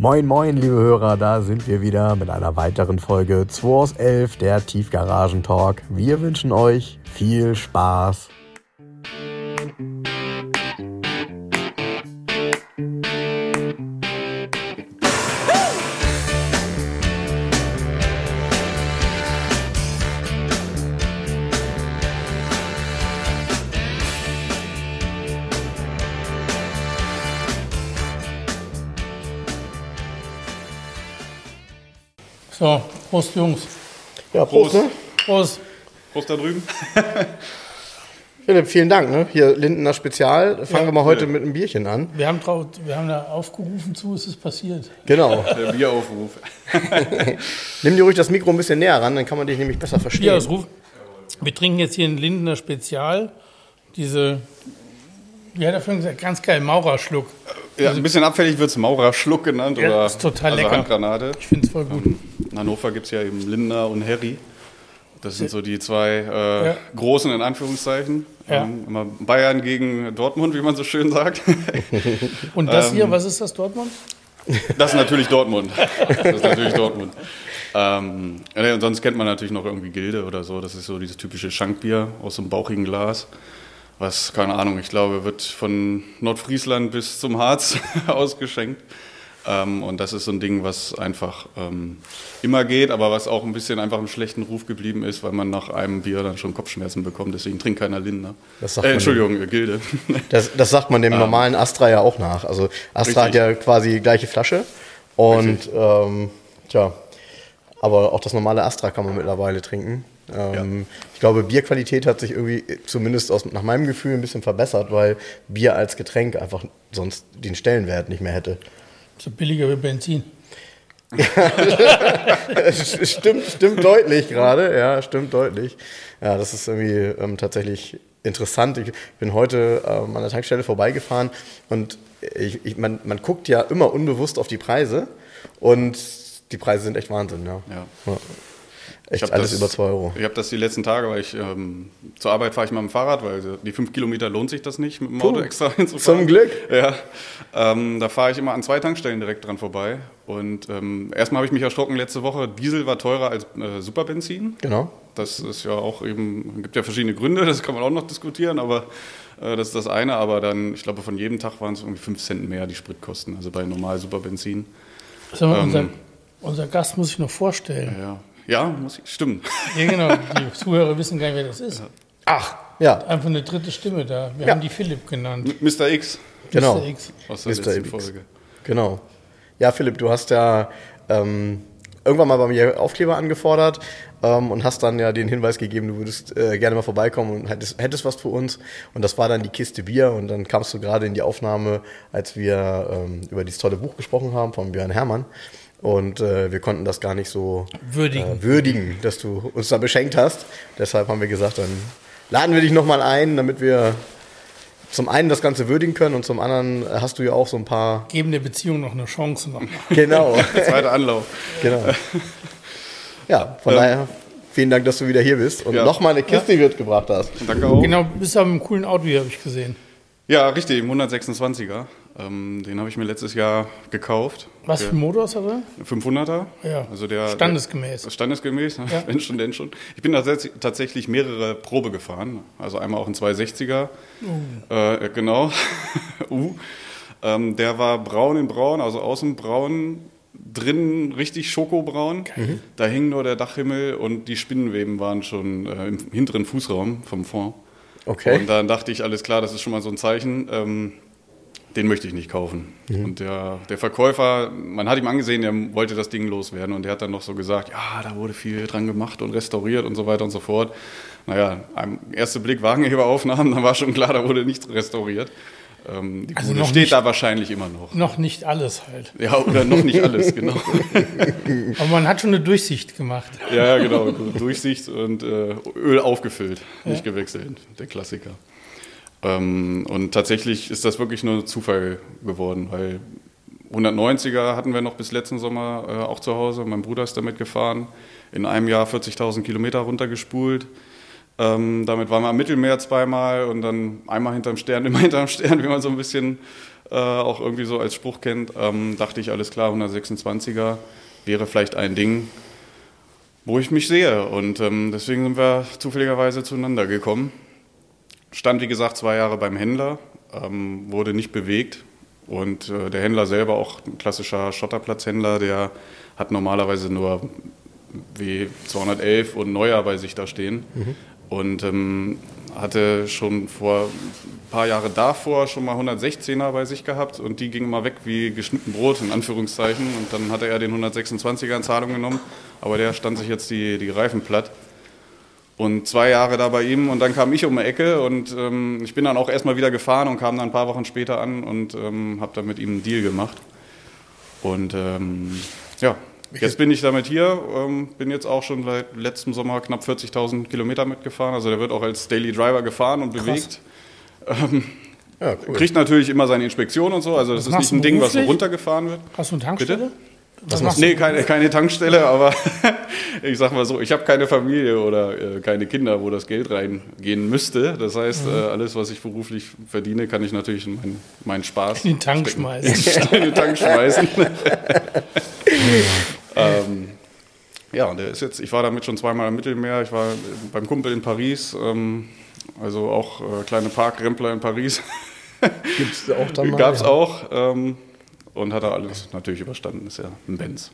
Moin, moin, liebe Hörer, da sind wir wieder mit einer weiteren Folge 2 aus 11, der Tiefgaragen-Talk. Wir wünschen euch viel Spaß. So, Prost, Jungs. Ja, Prost, Prost. ne? Prost. Prost da drüben. Philipp, vielen Dank, ne? Hier Lindener Spezial. Fangen Ja. wir mal heute mit einem Bierchen an. Wir haben, drauf, wir haben da aufgerufen zu, es ist passiert. Genau. Der Bieraufruf. Nimm dir ruhig das Mikro ein bisschen näher ran, dann kann man dich nämlich besser verstehen. Bierausruf. Wir trinken jetzt hier ein Lindener Spezial. Diese, wie hat er vorhin gesagt, ganz geil, Maurerschluck. Ja, ein bisschen abfällig wird es Maurerschluck genannt Ja, oder ist total also lecker. Handgranate. Ich finde es voll gut. In Hannover gibt es ja eben Lindner und Harry. Das sind so die zwei äh, Ja. großen in Anführungszeichen. Ja. Ähm, Bayern gegen Dortmund, wie man so schön sagt. Und das hier, was ist das, Dortmund? Das ist natürlich Dortmund. Das ist natürlich Dortmund. Ähm, und sonst kennt man natürlich noch irgendwie Gilde oder so. Das ist so dieses typische Schankbier aus so einem bauchigen Glas. Was, keine Ahnung, ich glaube, wird von Nordfriesland bis zum Harz ausgeschenkt. Ähm, und das ist so ein Ding, was einfach ähm, immer geht, aber was auch ein bisschen einfach im schlechten Ruf geblieben ist, weil man nach einem Bier dann schon Kopfschmerzen bekommt. Deswegen trinkt keiner Lindner. Äh, Entschuldigung, äh, Gilde. Das, das sagt man dem normalen Astra ja auch nach. Also Astra Richtig. hat ja quasi die gleiche Flasche. Und ähm, tja, aber auch das normale Astra kann man mittlerweile trinken. Ähm, Ich glaube, Bierqualität hat sich irgendwie, zumindest aus, nach meinem Gefühl, ein bisschen verbessert, weil Bier als Getränk einfach sonst den Stellenwert nicht mehr hätte. So billiger wie Benzin. Stimmt, stimmt deutlich gerade, ja, stimmt deutlich. Ja, das ist irgendwie ähm, tatsächlich interessant. Ich bin heute ähm, an der Tankstelle vorbeigefahren und ich, ich, man, man guckt ja immer unbewusst auf die Preise und die Preise sind echt Wahnsinn, ja. Ja. Ja. Ich Echt alles das- über 2 Euro. Ich habe das die letzten Tage, weil ich ähm, zur Arbeit fahre ich mal mit dem Fahrrad, weil die fünf Kilometer lohnt sich das nicht, mit dem Auto Puh, extra hinzufahren. zum Glück. Ja, ähm, da fahre ich immer an zwei Tankstellen direkt dran vorbei. Und ähm, erstmal habe ich mich erschrocken letzte Woche, Diesel war teurer als äh, Superbenzin. Genau. Das ist ja auch eben, gibt ja verschiedene Gründe, das kann man auch noch diskutieren, aber äh, das ist das eine. Aber dann, ich glaube, von jedem Tag waren es irgendwie fünf Cent mehr die Spritkosten, also bei normal Superbenzin. Mal, Ähm. unser, unser Gast muss ich noch vorstellen. Ja, ja muss ich, stimmt. Ja, genau. Die Zuhörer wissen gar nicht, wer das ist. Ach, ja, Einfach eine dritte Stimme da. Wir Ja. haben die Philipp genannt. Mr. X genau. Mr. X. aus der Mr. letzten X. Folge. Genau. Ja, Philipp, du hast ja ähm, irgendwann mal bei mir Aufkleber angefordert ähm, und hast dann ja den Hinweis gegeben, du würdest äh, gerne mal vorbeikommen und hättest, hättest was für uns. Und das war dann die Kiste Bier und dann kamst du gerade in die Aufnahme, als wir ähm, über dieses tolle Buch gesprochen haben von Björn Herrmann. Und äh, wir konnten das gar nicht so Würdigen. Äh, würdigen, dass du uns da beschenkt hast. Deshalb haben wir gesagt, dann laden wir dich nochmal ein, damit wir zum einen das Ganze würdigen können und zum anderen hast du ja auch so ein paar. Geben der Beziehung noch eine Chance. Noch. Genau. Zweiter Anlauf. Genau. Ja, von daher vielen Dank, dass du wieder hier bist und Ja. nochmal eine Kiste mitgebracht hast. Danke auch. Genau, bist du einem coolen Auto hier, habe ich gesehen. Ja, richtig, im 126er. Ähm, den habe ich mir letztes Jahr gekauft. Was für ein Motor ist er da? 500er. Ja, Also der, standesgemäß. Der, standesgemäß, Ja. wenn schon, denn schon. Ich bin tatsächlich- tatsächlich mehrere Probe gefahren. Also einmal auch ein 260er. Äh, genau. uh. ähm, der war braun in braun, also außen braun, drinnen richtig schokobraun. Da hing nur der Dachhimmel und die Spinnenweben waren schon äh, im hinteren Fußraum vom Fond. Okay. Und dann dachte ich, alles klar, das ist schon mal so ein Zeichen. Ähm, den möchte ich nicht kaufen. Und der, der Verkäufer, man hat ihm angesehen, er wollte das Ding loswerden und der hat dann noch so gesagt, ja, da wurde viel dran gemacht und restauriert und so weiter und so fort. Naja, am ersten Blick Wagenheberaufnahmen, dann war schon klar, da wurde nichts restauriert. Ähm, die Also Bude steht nicht- da wahrscheinlich immer noch. Noch nicht alles halt. Ja, oder noch nicht alles, genau. Aber man hat schon eine Durchsicht gemacht. Ja, ja, genau. Durchsicht und äh, Öl aufgefüllt, nicht gewechselt, der Klassiker. Ähm, und tatsächlich ist das wirklich nur Zufall geworden, weil 190er hatten wir noch bis letzten Sommer äh, auch zu Hause. Mein Bruder ist damit gefahren. In einem Jahr 40.000 Kilometer runtergespult. Ähm, damit waren wir am Mittelmeer zweimal und dann einmal hinterm Stern, immer hinterm Stern, wie man so ein bisschen äh, auch irgendwie so als Spruch kennt, ähm, dachte ich, alles klar, 126er wäre vielleicht ein Ding, wo ich mich sehe. Und ähm, deswegen sind wir zufälligerweise zueinander gekommen. Stand, wie gesagt, zwei Jahre beim Händler, ähm, wurde nicht bewegt. Und äh, der Händler selber, auch ein klassischer Schotterplatzhändler, der hat normalerweise nur W211 und Neuer bei sich da stehen. Mhm. Und ähm, hatte schon vor ein paar Jahre davor schon mal 116er bei sich gehabt und die gingen mal weg wie geschnitten Brot, in Anführungszeichen. Und dann hatte er den 126er in Zahlung genommen, aber der stand sich jetzt die, die Reifen platt. Und zwei Jahre da bei ihm und dann kam ich um die Ecke und ähm, ich bin dann auch erstmal wieder gefahren und kam dann ein paar Wochen später an und ähm, habe dann mit ihm einen Deal gemacht. Und ähm, ja, Jetzt bin ich damit hier, ähm, bin jetzt auch schon seit letztem Sommer knapp 40.000 Kilometer mitgefahren. Also der wird auch als Daily Driver gefahren und bewegt. Ähm, ja, cool. Kriegt natürlich immer seine Inspektion und so. Also das was ist nicht ein Ding, was so runtergefahren wird. Hast du eine Tankstelle? Bitte? Was machst nee, keine, keine Tankstelle, aber ich sag mal so, ich habe keine Familie oder äh, keine Kinder, wo das Geld reingehen müsste. Das heißt, mhm. äh, alles, was ich beruflich verdiene, kann ich natürlich in meinen mein Spaß in den Tank stecken. schmeißen. in den Tank schmeißen. ähm, ja, und der ist jetzt, ich war damit schon zweimal im Mittelmeer, ich war beim Kumpel in Paris, ähm, also auch äh, kleine Parkrempler in Paris. Gibt es auch dann mal? Gab es ja. auch. Ähm, und hat er alles natürlich überstanden, ist ja ein Benz.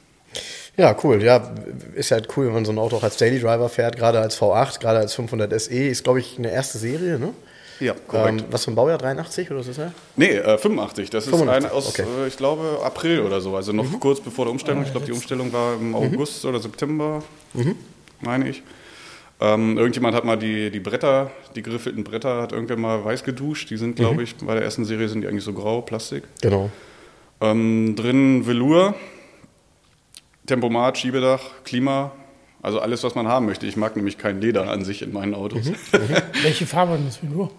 Ja, cool. Ja, ist halt cool, wenn man so ein Auto auch als Daily Driver fährt, gerade als V8, gerade als 500 SE. Ist, glaube ich, eine erste Serie, ne? Ja, korrekt. Ähm, was für ein Baujahr? 83 oder was ist das? Nee, äh, 85. Das 85. ist ein aus, okay. äh, ich glaube, April oder so. Also noch mhm. kurz bevor der Umstellung. Ich glaube, die Umstellung war im mhm. August mhm. oder September, mhm. meine ich. Ähm, irgendjemand hat mal die, die Bretter, die geriffelten Bretter, hat irgendwer mal weiß geduscht. Die sind, glaube mhm. ich, bei der ersten Serie sind die eigentlich so grau, Plastik. Genau. Ähm, drin Velour, Tempomat, Schiebedach, Klima, also alles, was man haben möchte. Ich mag nämlich kein Leder an sich in meinen Autos. Mhm. Mhm. Welche Farbe hat das Velour?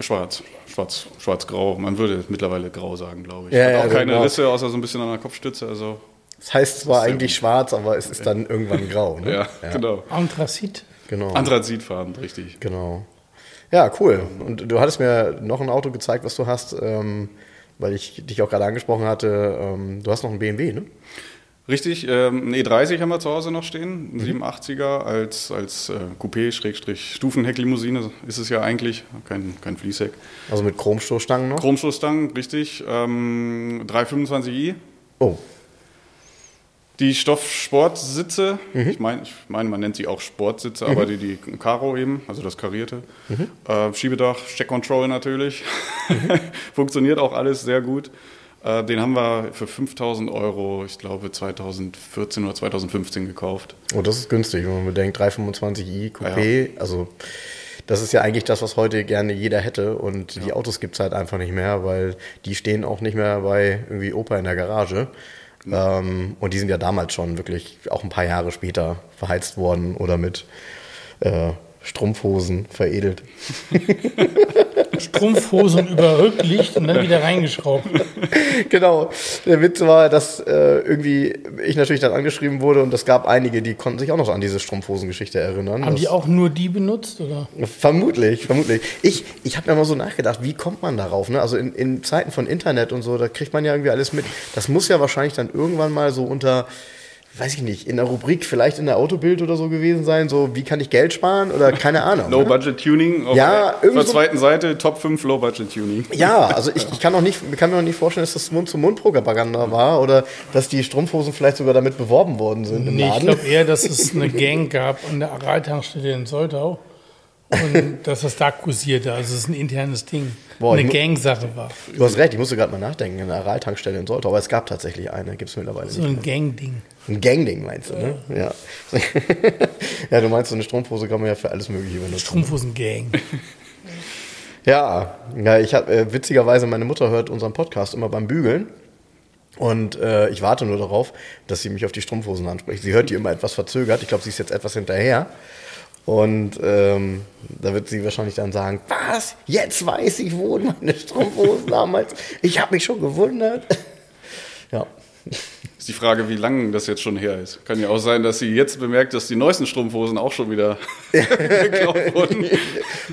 Schwarz, schwarz, schwarz-grau. Man würde mittlerweile grau sagen, glaube ich. Ja, Hat auch ja, keine genau. Risse, außer so ein bisschen an der Kopfstütze. Also das heißt zwar eigentlich gut. schwarz, aber es ist dann irgendwann grau. Ne? ja, ja, genau. Anthrazit. Genau. Anthrazitfarben, richtig. Genau. Ja, cool. Und du hattest mir noch ein Auto gezeigt, was du hast, ähm, weil ich dich auch gerade angesprochen hatte. Ähm, du hast noch einen BMW, ne? Richtig, ähm, ein E30 haben wir zu Hause noch stehen, ein mhm. 87er als, als äh, Coupé-Stufenhecklimousine ist es ja eigentlich, kein, kein Fließheck. Also mit Chromstoßstangen noch? Chromstoßstangen, richtig. Ähm, 325i. Oh. Die Stoffsportsitze, mhm. ich meine, ich mein, man nennt sie auch Sportsitze, mhm. aber die, die Karo eben, also das Karierte. Mhm. Äh, Schiebedach, Steckcontrol natürlich. Mhm. Funktioniert auch alles sehr gut. Äh, den haben wir für 5000 Euro, ich glaube 2014 oder 2015 gekauft. Oh, das ist günstig, wenn man bedenkt, 325i Coupé, ja. also das ist ja eigentlich das, was heute gerne jeder hätte und ja. die Autos gibt es halt einfach nicht mehr, weil die stehen auch nicht mehr bei irgendwie Opa in der Garage. Ähm, und die sind ja damals schon wirklich auch ein paar Jahre später verheizt worden oder mit äh, Strumpfhosen veredelt. Strumpfhosen über Rücklicht und dann wieder reingeschraubt. Genau. Der Witz war, dass äh, irgendwie ich natürlich dann angeschrieben wurde und es gab einige, die konnten sich auch noch an diese Strumpfhosengeschichte erinnern. Haben die auch nur die benutzt? oder? Vermutlich, vermutlich. Ich, ich habe mir mal so nachgedacht, wie kommt man darauf? Ne? Also in, in Zeiten von Internet und so, da kriegt man ja irgendwie alles mit. Das muss ja wahrscheinlich dann irgendwann mal so unter weiß ich nicht, in der Rubrik vielleicht in der Autobild oder so gewesen sein, so wie kann ich Geld sparen oder keine Ahnung. Low Budget Tuning auf ja, der, der zweiten Seite Top 5 Low Budget Tuning. Ja, also ich, ich kann, auch nicht, kann mir auch nicht vorstellen, dass das Mund-zu-Mund-Propaganda war oder dass die Strumpfhosen vielleicht sogar damit beworben worden sind im nee, Laden. Ich glaube eher, dass es eine Gang gab an der Araltankstelle in Soltau und dass das da kursierte. Also es ist ein internes Ding. Boah, eine Gang-Sache war. Du hast recht, ich musste gerade mal nachdenken, in der Araltankstelle in Soltau, aber es gab tatsächlich eine, gibt es mittlerweile so nicht. So ein Gang-Ding. Ein Gang-Ding meinst du, ne? Ja. ja, du meinst, so eine Strumpfhose kann man ja für alles Mögliche benutzen. Strumpfhosen-Gang. ja, ja, ich habe äh, witzigerweise, meine Mutter hört unseren Podcast immer beim Bügeln. Und äh, ich warte nur darauf, dass sie mich auf die Strumpfhosen anspricht. Sie hört die immer etwas verzögert. Ich glaube, sie ist jetzt etwas hinterher. Und ähm, da wird sie wahrscheinlich dann sagen, was? Jetzt weiß ich, wo meine Strumpfhosen damals. Ich habe mich schon gewundert. ja. Ist die Frage, wie lange das jetzt schon her ist. Kann ja auch sein, dass sie jetzt bemerkt, dass die neuesten Strumpfhosen auch schon wieder gekauft wurden.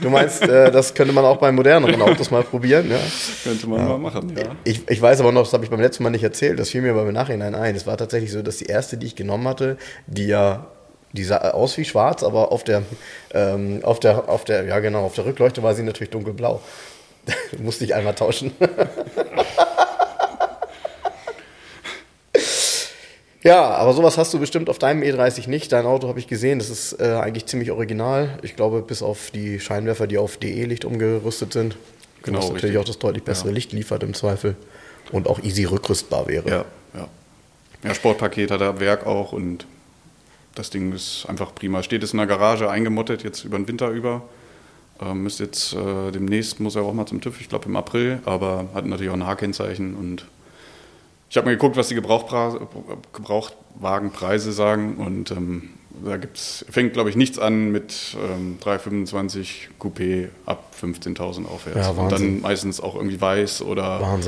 Du meinst, äh, das könnte man auch bei moderneren Autos mal probieren? Ja? Könnte man ja. mal machen, ja. Ich, ich weiß aber noch, das habe ich beim letzten Mal nicht erzählt, das fiel mir aber im Nachhinein ein. Es war tatsächlich so, dass die erste, die ich genommen hatte, die ja die sah aus wie schwarz, aber auf der, ähm, auf der, auf der, ja genau, auf der Rückleuchte war sie natürlich dunkelblau. Musste ich einmal tauschen. ja, aber sowas hast du bestimmt auf deinem E30 nicht. Dein Auto habe ich gesehen, das ist äh, eigentlich ziemlich original. Ich glaube, bis auf die Scheinwerfer, die auf DE-Licht umgerüstet sind. Genau. Was natürlich auch das deutlich bessere ja. Licht liefert im Zweifel. Und auch easy rückrüstbar wäre. Ja, ja. Ja, Sportpaket hat er Werk auch und das Ding ist einfach prima. Steht es in der Garage eingemottet, jetzt über den Winter über. Ähm, ist jetzt äh, demnächst, muss er auch mal zum TÜV, ich glaube im April, aber hat natürlich auch ein H-Kennzeichen. Und ich habe mal geguckt, was die Gebrauchtwagenpreise sagen. Und ähm, da gibt's, fängt, glaube ich, nichts an mit ähm, 325 Coupé ab 15.000 aufwärts. Ja, und dann meistens auch irgendwie weiß oder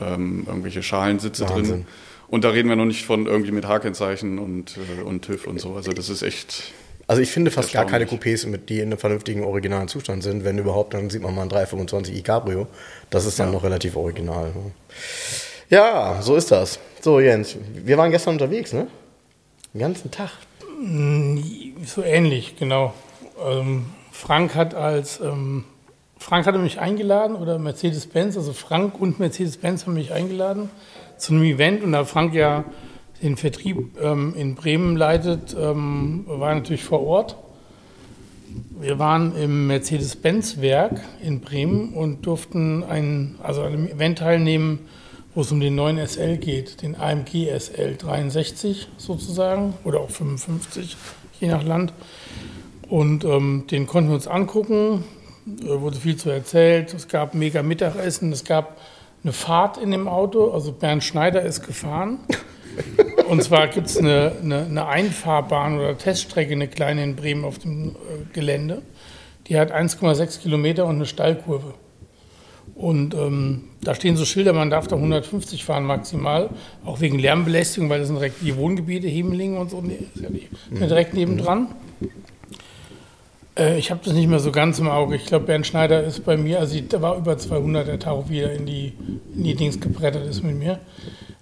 ähm, irgendwelche Schalensitze Wahnsinn. drin. Und da reden wir noch nicht von irgendwie mit H-Kennzeichen und, äh, und TÜV und so. Also das ist echt. Also ich finde fast gar keine Coupés, die in einem vernünftigen originalen Zustand sind. Wenn überhaupt, dann sieht man mal ein 325 i Cabrio. Das ist dann ja. noch relativ original. Ne? Ja, so ist das. So, Jens, wir waren gestern unterwegs, ne? Den ganzen Tag. Mm, so ähnlich, genau. Ähm, Frank hat als ähm, Frank hatte mich eingeladen oder Mercedes-Benz, also Frank und Mercedes-Benz haben mich eingeladen zu einem Event und da Frank ja den Vertrieb ähm, in Bremen leitet, ähm, war natürlich vor Ort. Wir waren im Mercedes-Benz-Werk in Bremen und durften ein, also an einem Event teilnehmen, wo es um den neuen SL geht, den AMG SL 63 sozusagen oder auch 55, je nach Land. Und ähm, den konnten wir uns angucken, da wurde viel zu erzählt. Es gab mega Mittagessen, es gab eine Fahrt in dem Auto. Also Bernd Schneider ist gefahren. Und zwar gibt es eine, eine, eine, Einfahrbahn oder Teststrecke, eine kleine in Bremen auf dem äh, Gelände. Die hat 1,6 Kilometer und eine Steilkurve. Und ähm, da stehen so Schilder, man darf da 150 fahren maximal, auch wegen Lärmbelästigung, weil das sind direkt die Wohngebiete, Hemelingen und so, ist ja direkt nebendran. Äh, ich habe das nicht mehr so ganz im Auge. Ich glaube, Bernd Schneider ist bei mir, also da war über 200, der Tauch wieder in die, in die Dings gebrettert ist mit mir.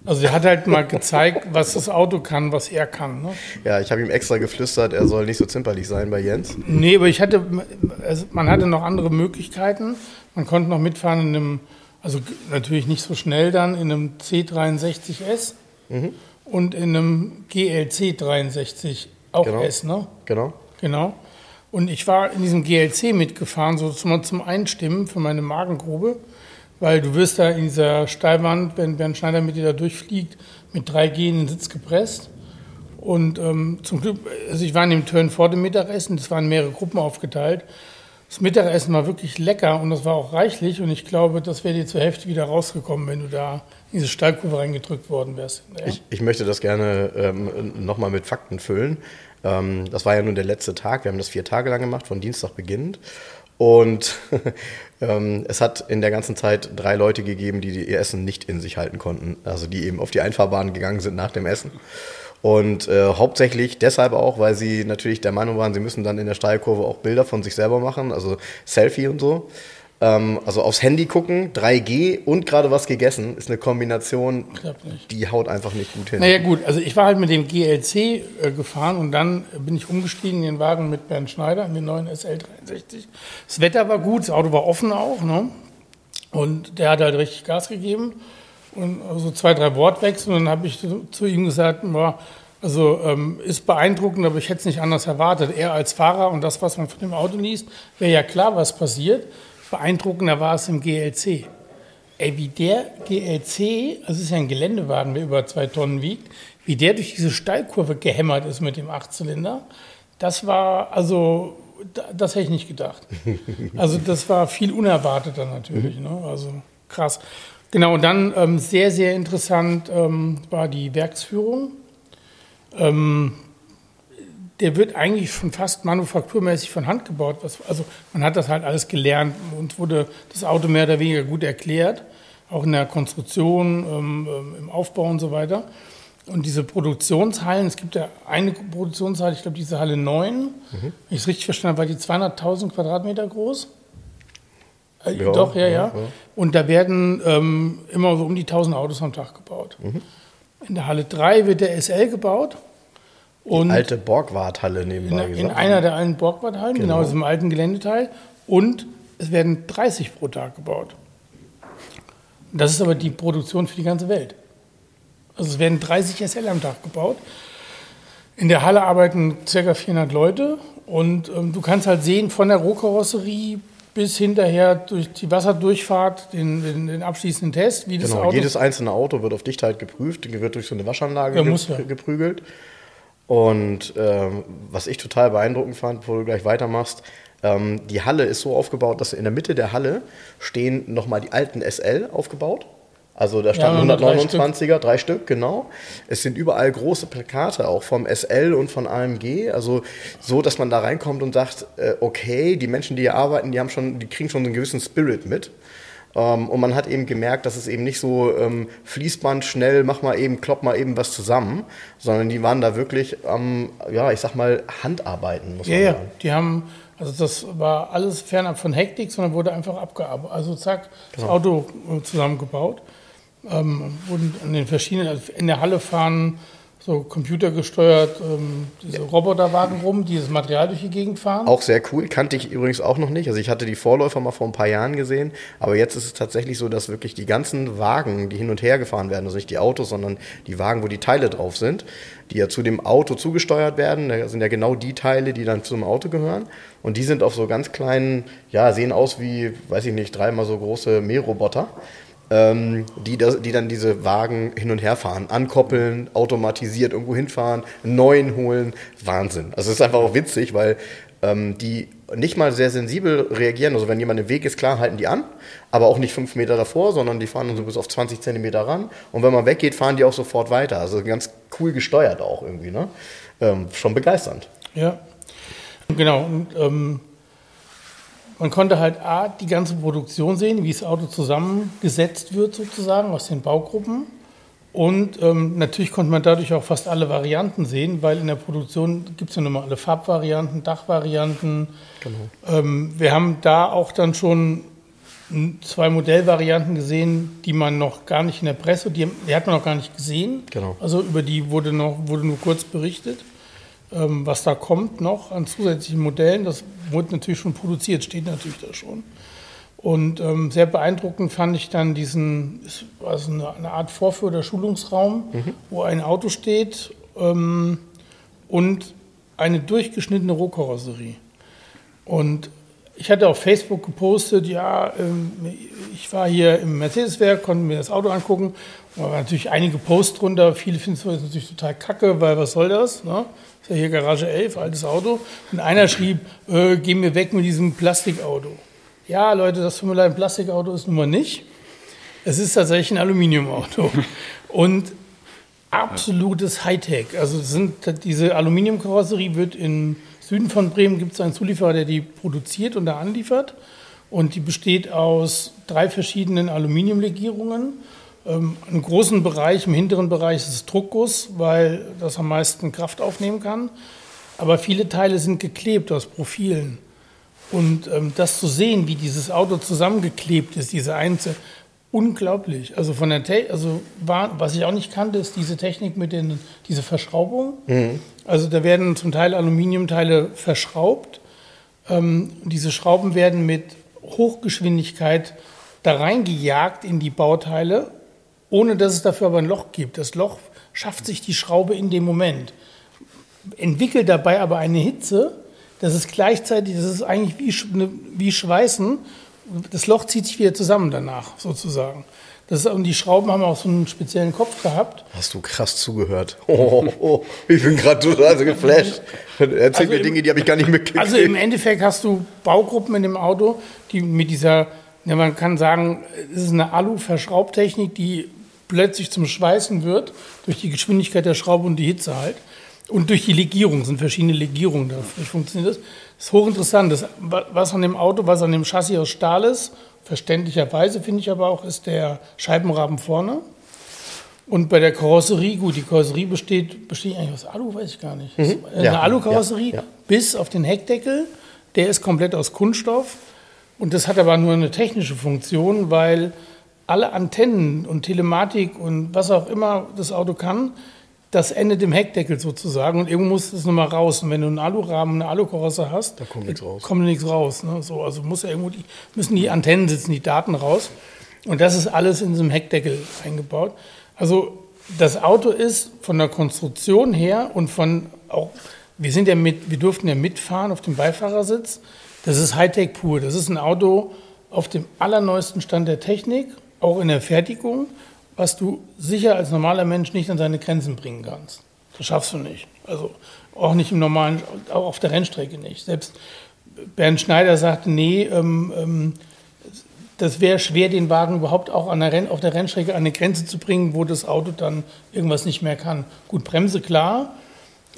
Also der hat halt mal gezeigt, was das Auto kann, was er kann. Ne? Ja, ich habe ihm extra geflüstert, er soll nicht so zimperlich sein bei Jens. Nee, aber ich hatte, also man hatte noch andere Möglichkeiten. Man konnte noch mitfahren in einem, also natürlich nicht so schnell dann, in einem C63S mhm. und in einem GLC 63 auch genau. S, ne? Genau. Genau. Und ich war in diesem GLC mitgefahren, so zum, zum Einstimmen für meine Magengrube, weil du wirst da in dieser Steilwand, wenn Bernd Schneider mit dir da durchfliegt, mit 3G in den Sitz gepresst. Und ähm, zum Glück, also ich war in dem Turn vor dem Mittagessen, das waren mehrere Gruppen aufgeteilt. Das Mittagessen war wirklich lecker und das war auch reichlich und ich glaube, das wäre dir zur Hälfte wieder rausgekommen, wenn du da in diese Steilkurve reingedrückt worden wärst. Ja. Ich, ich, möchte das gerne ähm, nochmal mit Fakten füllen. Ähm, das war ja nun der letzte Tag. Wir haben das vier Tage lang gemacht, von Dienstag beginnend. Und ähm, es hat in der ganzen Zeit drei Leute gegeben, die ihr Essen nicht in sich halten konnten. Also die eben auf die Einfahrbahn gegangen sind nach dem Essen. Und äh, hauptsächlich deshalb auch, weil sie natürlich der Meinung waren, sie müssen dann in der Steilkurve auch Bilder von sich selber machen, also Selfie und so. Ähm, also aufs Handy gucken, 3G und gerade was gegessen, ist eine Kombination, die haut einfach nicht gut hin. Naja gut, also ich war halt mit dem GLC äh, gefahren und dann bin ich umgestiegen in den Wagen mit Bernd Schneider, in den neuen SL63. Das Wetter war gut, das Auto war offen auch, ne? Und der hat halt richtig Gas gegeben und so also zwei, drei Wortwechsel und dann habe ich zu ihm gesagt, boah, also ähm, ist beeindruckend, aber ich hätte es nicht anders erwartet. Er als Fahrer und das, was man von dem Auto liest, wäre ja klar, was passiert. Beeindruckender war es im GLC. Ey, wie der GLC, es ist ja ein Geländewagen, der über zwei Tonnen wiegt, wie der durch diese Steilkurve gehämmert ist mit dem Achtzylinder, das war, also, das hätte ich nicht gedacht. Also, das war viel unerwarteter natürlich, ne? also krass. Genau, und dann ähm, sehr, sehr interessant ähm, war die Werksführung. Ähm, der wird eigentlich schon fast manufakturmäßig von Hand gebaut. also man hat das halt alles gelernt und wurde das Auto mehr oder weniger gut erklärt, auch in der Konstruktion, ähm, ähm, im Aufbau und so weiter. und diese Produktionshallen, es gibt ja eine Produktionshalle, ich glaube diese Halle 9, mhm. wenn ich es richtig verstanden habe, war die 200.000 Quadratmeter groß. Äh, ja, Doch, ja, ja, ja, Und da werden ähm, immer so um die 1000 Autos am Tag gebaut. Mhm. In der Halle 3 wird der SL gebaut. Und die alte Borgward-Halle nebenbei in, in einer der alten Borgward-Hallen, genau. genau, diesem alten Geländeteil. Und es werden 30 pro Tag gebaut. Das ist aber die Produktion für die ganze Welt. Also es werden 30 SL am Tag gebaut. In der Halle arbeiten ca. 400 Leute und ähm, du kannst halt sehen, von der Rohkarosserie bis hinterher durch die Wasserdurchfahrt, den, den, den abschließenden Test, wie das genau, Auto. Jedes einzelne Auto wird auf Dichtheit geprüft, wird durch so eine Waschanlage ja. geprügelt. Und ähm, was ich total beeindruckend fand, wo du gleich weitermachst, ähm, die Halle ist so aufgebaut, dass in der Mitte der Halle stehen nochmal die alten SL aufgebaut. Also da standen ja, 129er, drei, drei Stück, genau. Es sind überall große Plakate, auch vom SL und von AMG. Also so, dass man da reinkommt und sagt, äh, okay, die Menschen, die hier arbeiten, die haben schon, die kriegen schon einen gewissen Spirit mit. Ähm, und man hat eben gemerkt, dass es eben nicht so ähm, Fließband schnell, mach mal eben, klopp mal eben was zusammen, sondern die waren da wirklich am, ja, ich sag mal, Handarbeiten, muss man ja, sagen. Ja, die haben, also das war alles fernab von Hektik, sondern wurde einfach abgearbeitet. Also zack, das genau. Auto äh, zusammengebaut ähm, wurden in den verschiedenen, also in der Halle fahren so computergesteuert ähm, diese ja. Roboterwagen rum, die das Material durch die Gegend fahren. Auch sehr cool, kannte ich übrigens auch noch nicht. Also ich hatte die Vorläufer mal vor ein paar Jahren gesehen, aber jetzt ist es tatsächlich so, dass wirklich die ganzen Wagen, die hin und her gefahren werden, also nicht die Autos, sondern die Wagen, wo die Teile drauf sind, die ja zu dem Auto zugesteuert werden, da sind ja genau die Teile, die dann zum Auto gehören. Und die sind auf so ganz kleinen, ja, sehen aus wie, weiß ich nicht, dreimal so große Mähroboter ähm, die, das, die dann diese Wagen hin und her fahren, ankoppeln, automatisiert irgendwo hinfahren, einen neuen holen. Wahnsinn. Also es ist einfach auch witzig, weil ähm, die nicht mal sehr sensibel reagieren. Also wenn jemand im Weg ist, klar, halten die an, aber auch nicht fünf Meter davor, sondern die fahren dann so bis auf 20 Zentimeter ran. Und wenn man weggeht, fahren die auch sofort weiter. Also ganz cool gesteuert auch irgendwie. Ne? Ähm, schon begeisternd. Ja, genau. Und ähm, man konnte halt A, die ganze Produktion sehen, wie das Auto zusammengesetzt wird sozusagen aus den Baugruppen. Und ähm, natürlich konnte man dadurch auch fast alle Varianten sehen, weil in der Produktion gibt es ja nochmal alle Farbvarianten, Dachvarianten. Genau. Ähm, wir haben da auch dann schon zwei Modellvarianten gesehen, die man noch gar nicht in der Presse, die, die hat man noch gar nicht gesehen. Genau. Also über die wurde, noch, wurde nur kurz berichtet. Ähm, was da kommt noch an zusätzlichen Modellen, das wurde natürlich schon produziert, steht natürlich da schon. Und ähm, sehr beeindruckend fand ich dann diesen, also eine, eine Art Vorführ- oder Schulungsraum, mhm. wo ein Auto steht ähm, und eine durchgeschnittene Rohkarosserie. Und ich hatte auf Facebook gepostet, ja, ähm, ich war hier im Mercedes-Werk, konnte mir das Auto angucken. Da waren natürlich einige Posts drunter. Viele finden es natürlich total kacke, weil was soll das? Ne? Ist ja hier Garage 11, altes Auto. Und einer schrieb, äh, geh mir weg mit diesem Plastikauto. Ja, Leute, das tut mir ein Plastikauto ist nun mal nicht. Es ist tatsächlich ein Aluminiumauto. Und absolutes Hightech. Also sind, diese Aluminiumkarosserie wird im Süden von Bremen gibt es einen Zulieferer, der die produziert und da anliefert. Und die besteht aus drei verschiedenen Aluminiumlegierungen ähm, Im großen Bereich, im hinteren Bereich ist es Druckguss, weil das am meisten Kraft aufnehmen kann. Aber viele Teile sind geklebt aus Profilen. Und ähm, das zu sehen, wie dieses Auto zusammengeklebt ist, diese Einzel, unglaublich. Also von der Te also war, was ich auch nicht kannte, ist diese Technik mit den diese Verschraubung. Mhm. Also da werden zum Teil Aluminiumteile verschraubt. Ähm, diese Schrauben werden mit Hochgeschwindigkeit da reingejagt in die Bauteile ohne dass es dafür aber ein Loch gibt. Das Loch schafft sich die Schraube in dem Moment, entwickelt dabei aber eine Hitze, das ist gleichzeitig, das ist eigentlich wie, wie Schweißen. Das Loch zieht sich wieder zusammen danach, sozusagen. Das ist, und die Schrauben haben auch so einen speziellen Kopf gehabt. Hast du krass zugehört. Oh, oh, oh. ich bin gerade total geflasht. Erzähl also mir Dinge, die habe ich gar nicht mitgekriegt. Also im Endeffekt hast du Baugruppen in dem Auto, die mit dieser, ja, man kann sagen, es ist eine Alu-Verschraubtechnik, die plötzlich zum Schweißen wird, durch die Geschwindigkeit der Schraube und die Hitze halt. Und durch die Legierung, sind verschiedene Legierungen dafür. funktioniert das. Das ist hochinteressant. Das, was an dem Auto, was an dem Chassis aus Stahl ist, verständlicherweise finde ich aber auch, ist der Scheibenrahmen vorne. Und bei der Karosserie, gut, die Karosserie besteht, besteht eigentlich aus Alu, weiß ich gar nicht. Mhm. Eine ja, Alu-Karosserie, ja, ja. bis auf den Heckdeckel, der ist komplett aus Kunststoff. Und das hat aber nur eine technische Funktion, weil alle Antennen und Telematik und was auch immer das Auto kann, das endet im Heckdeckel sozusagen und irgendwo muss das nochmal raus. Und wenn du einen Alurahmen, eine Alukarosse hast, da kommt nichts raus. Kommt nichts raus. Ne? So, also muss ja irgendwo die, müssen die Antennen sitzen, die Daten raus. Und das ist alles in diesem Heckdeckel eingebaut. Also das Auto ist von der Konstruktion her und von auch, wir sind ja mit, wir durften ja mitfahren auf dem Beifahrersitz. Das ist Hightech pur. Das ist ein Auto auf dem allerneuesten Stand der Technik, auch in der Fertigung, was du sicher als normaler Mensch nicht an seine Grenzen bringen kannst. Das schaffst du nicht. Also auch nicht im normalen, auch auf der Rennstrecke nicht. Selbst Bernd Schneider sagte, nee, ähm, ähm, das wäre schwer, den Wagen überhaupt auch an der Renn, auf der Rennstrecke an eine Grenze zu bringen, wo das Auto dann irgendwas nicht mehr kann. Gut, Bremse klar.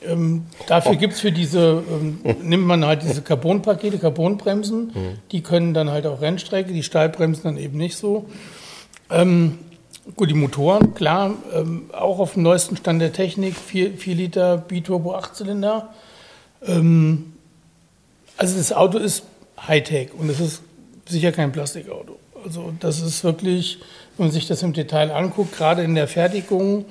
Ähm, dafür oh. gibt es für diese, ähm, nimmt man halt diese Carbonpakete, Carbonbremsen, mhm. die können dann halt auch Rennstrecke, die Stahlbremsen dann eben nicht so. Ähm, gut, die Motoren, klar, ähm, auch auf dem neuesten Stand der Technik, 4, 4 Liter Biturbo 8-Zylinder. Ähm, also das Auto ist Hightech und es ist sicher kein Plastikauto. Also das ist wirklich, wenn man sich das im Detail anguckt, gerade in der Fertigung,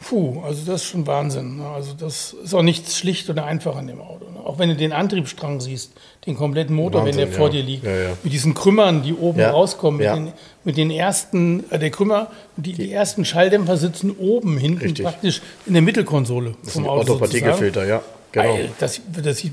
puh, also das ist schon Wahnsinn. Ne? Also das ist auch nichts schlicht oder einfach an dem Auto. Ne? Auch wenn du den Antriebsstrang siehst, den kompletten Motor, Wahnsinn, wenn der vor dir liegt, ja, ja. mit diesen Krümmern, die oben ja, rauskommen, mit den, mit, den, ersten, äh, der Krümmer, die, die, ersten Schalldämpfer sitzen oben, hinten Richtig. praktisch in der Mittelkonsole vom Auto. Autopartikelfilter, ja. Genau. Das, das sieht,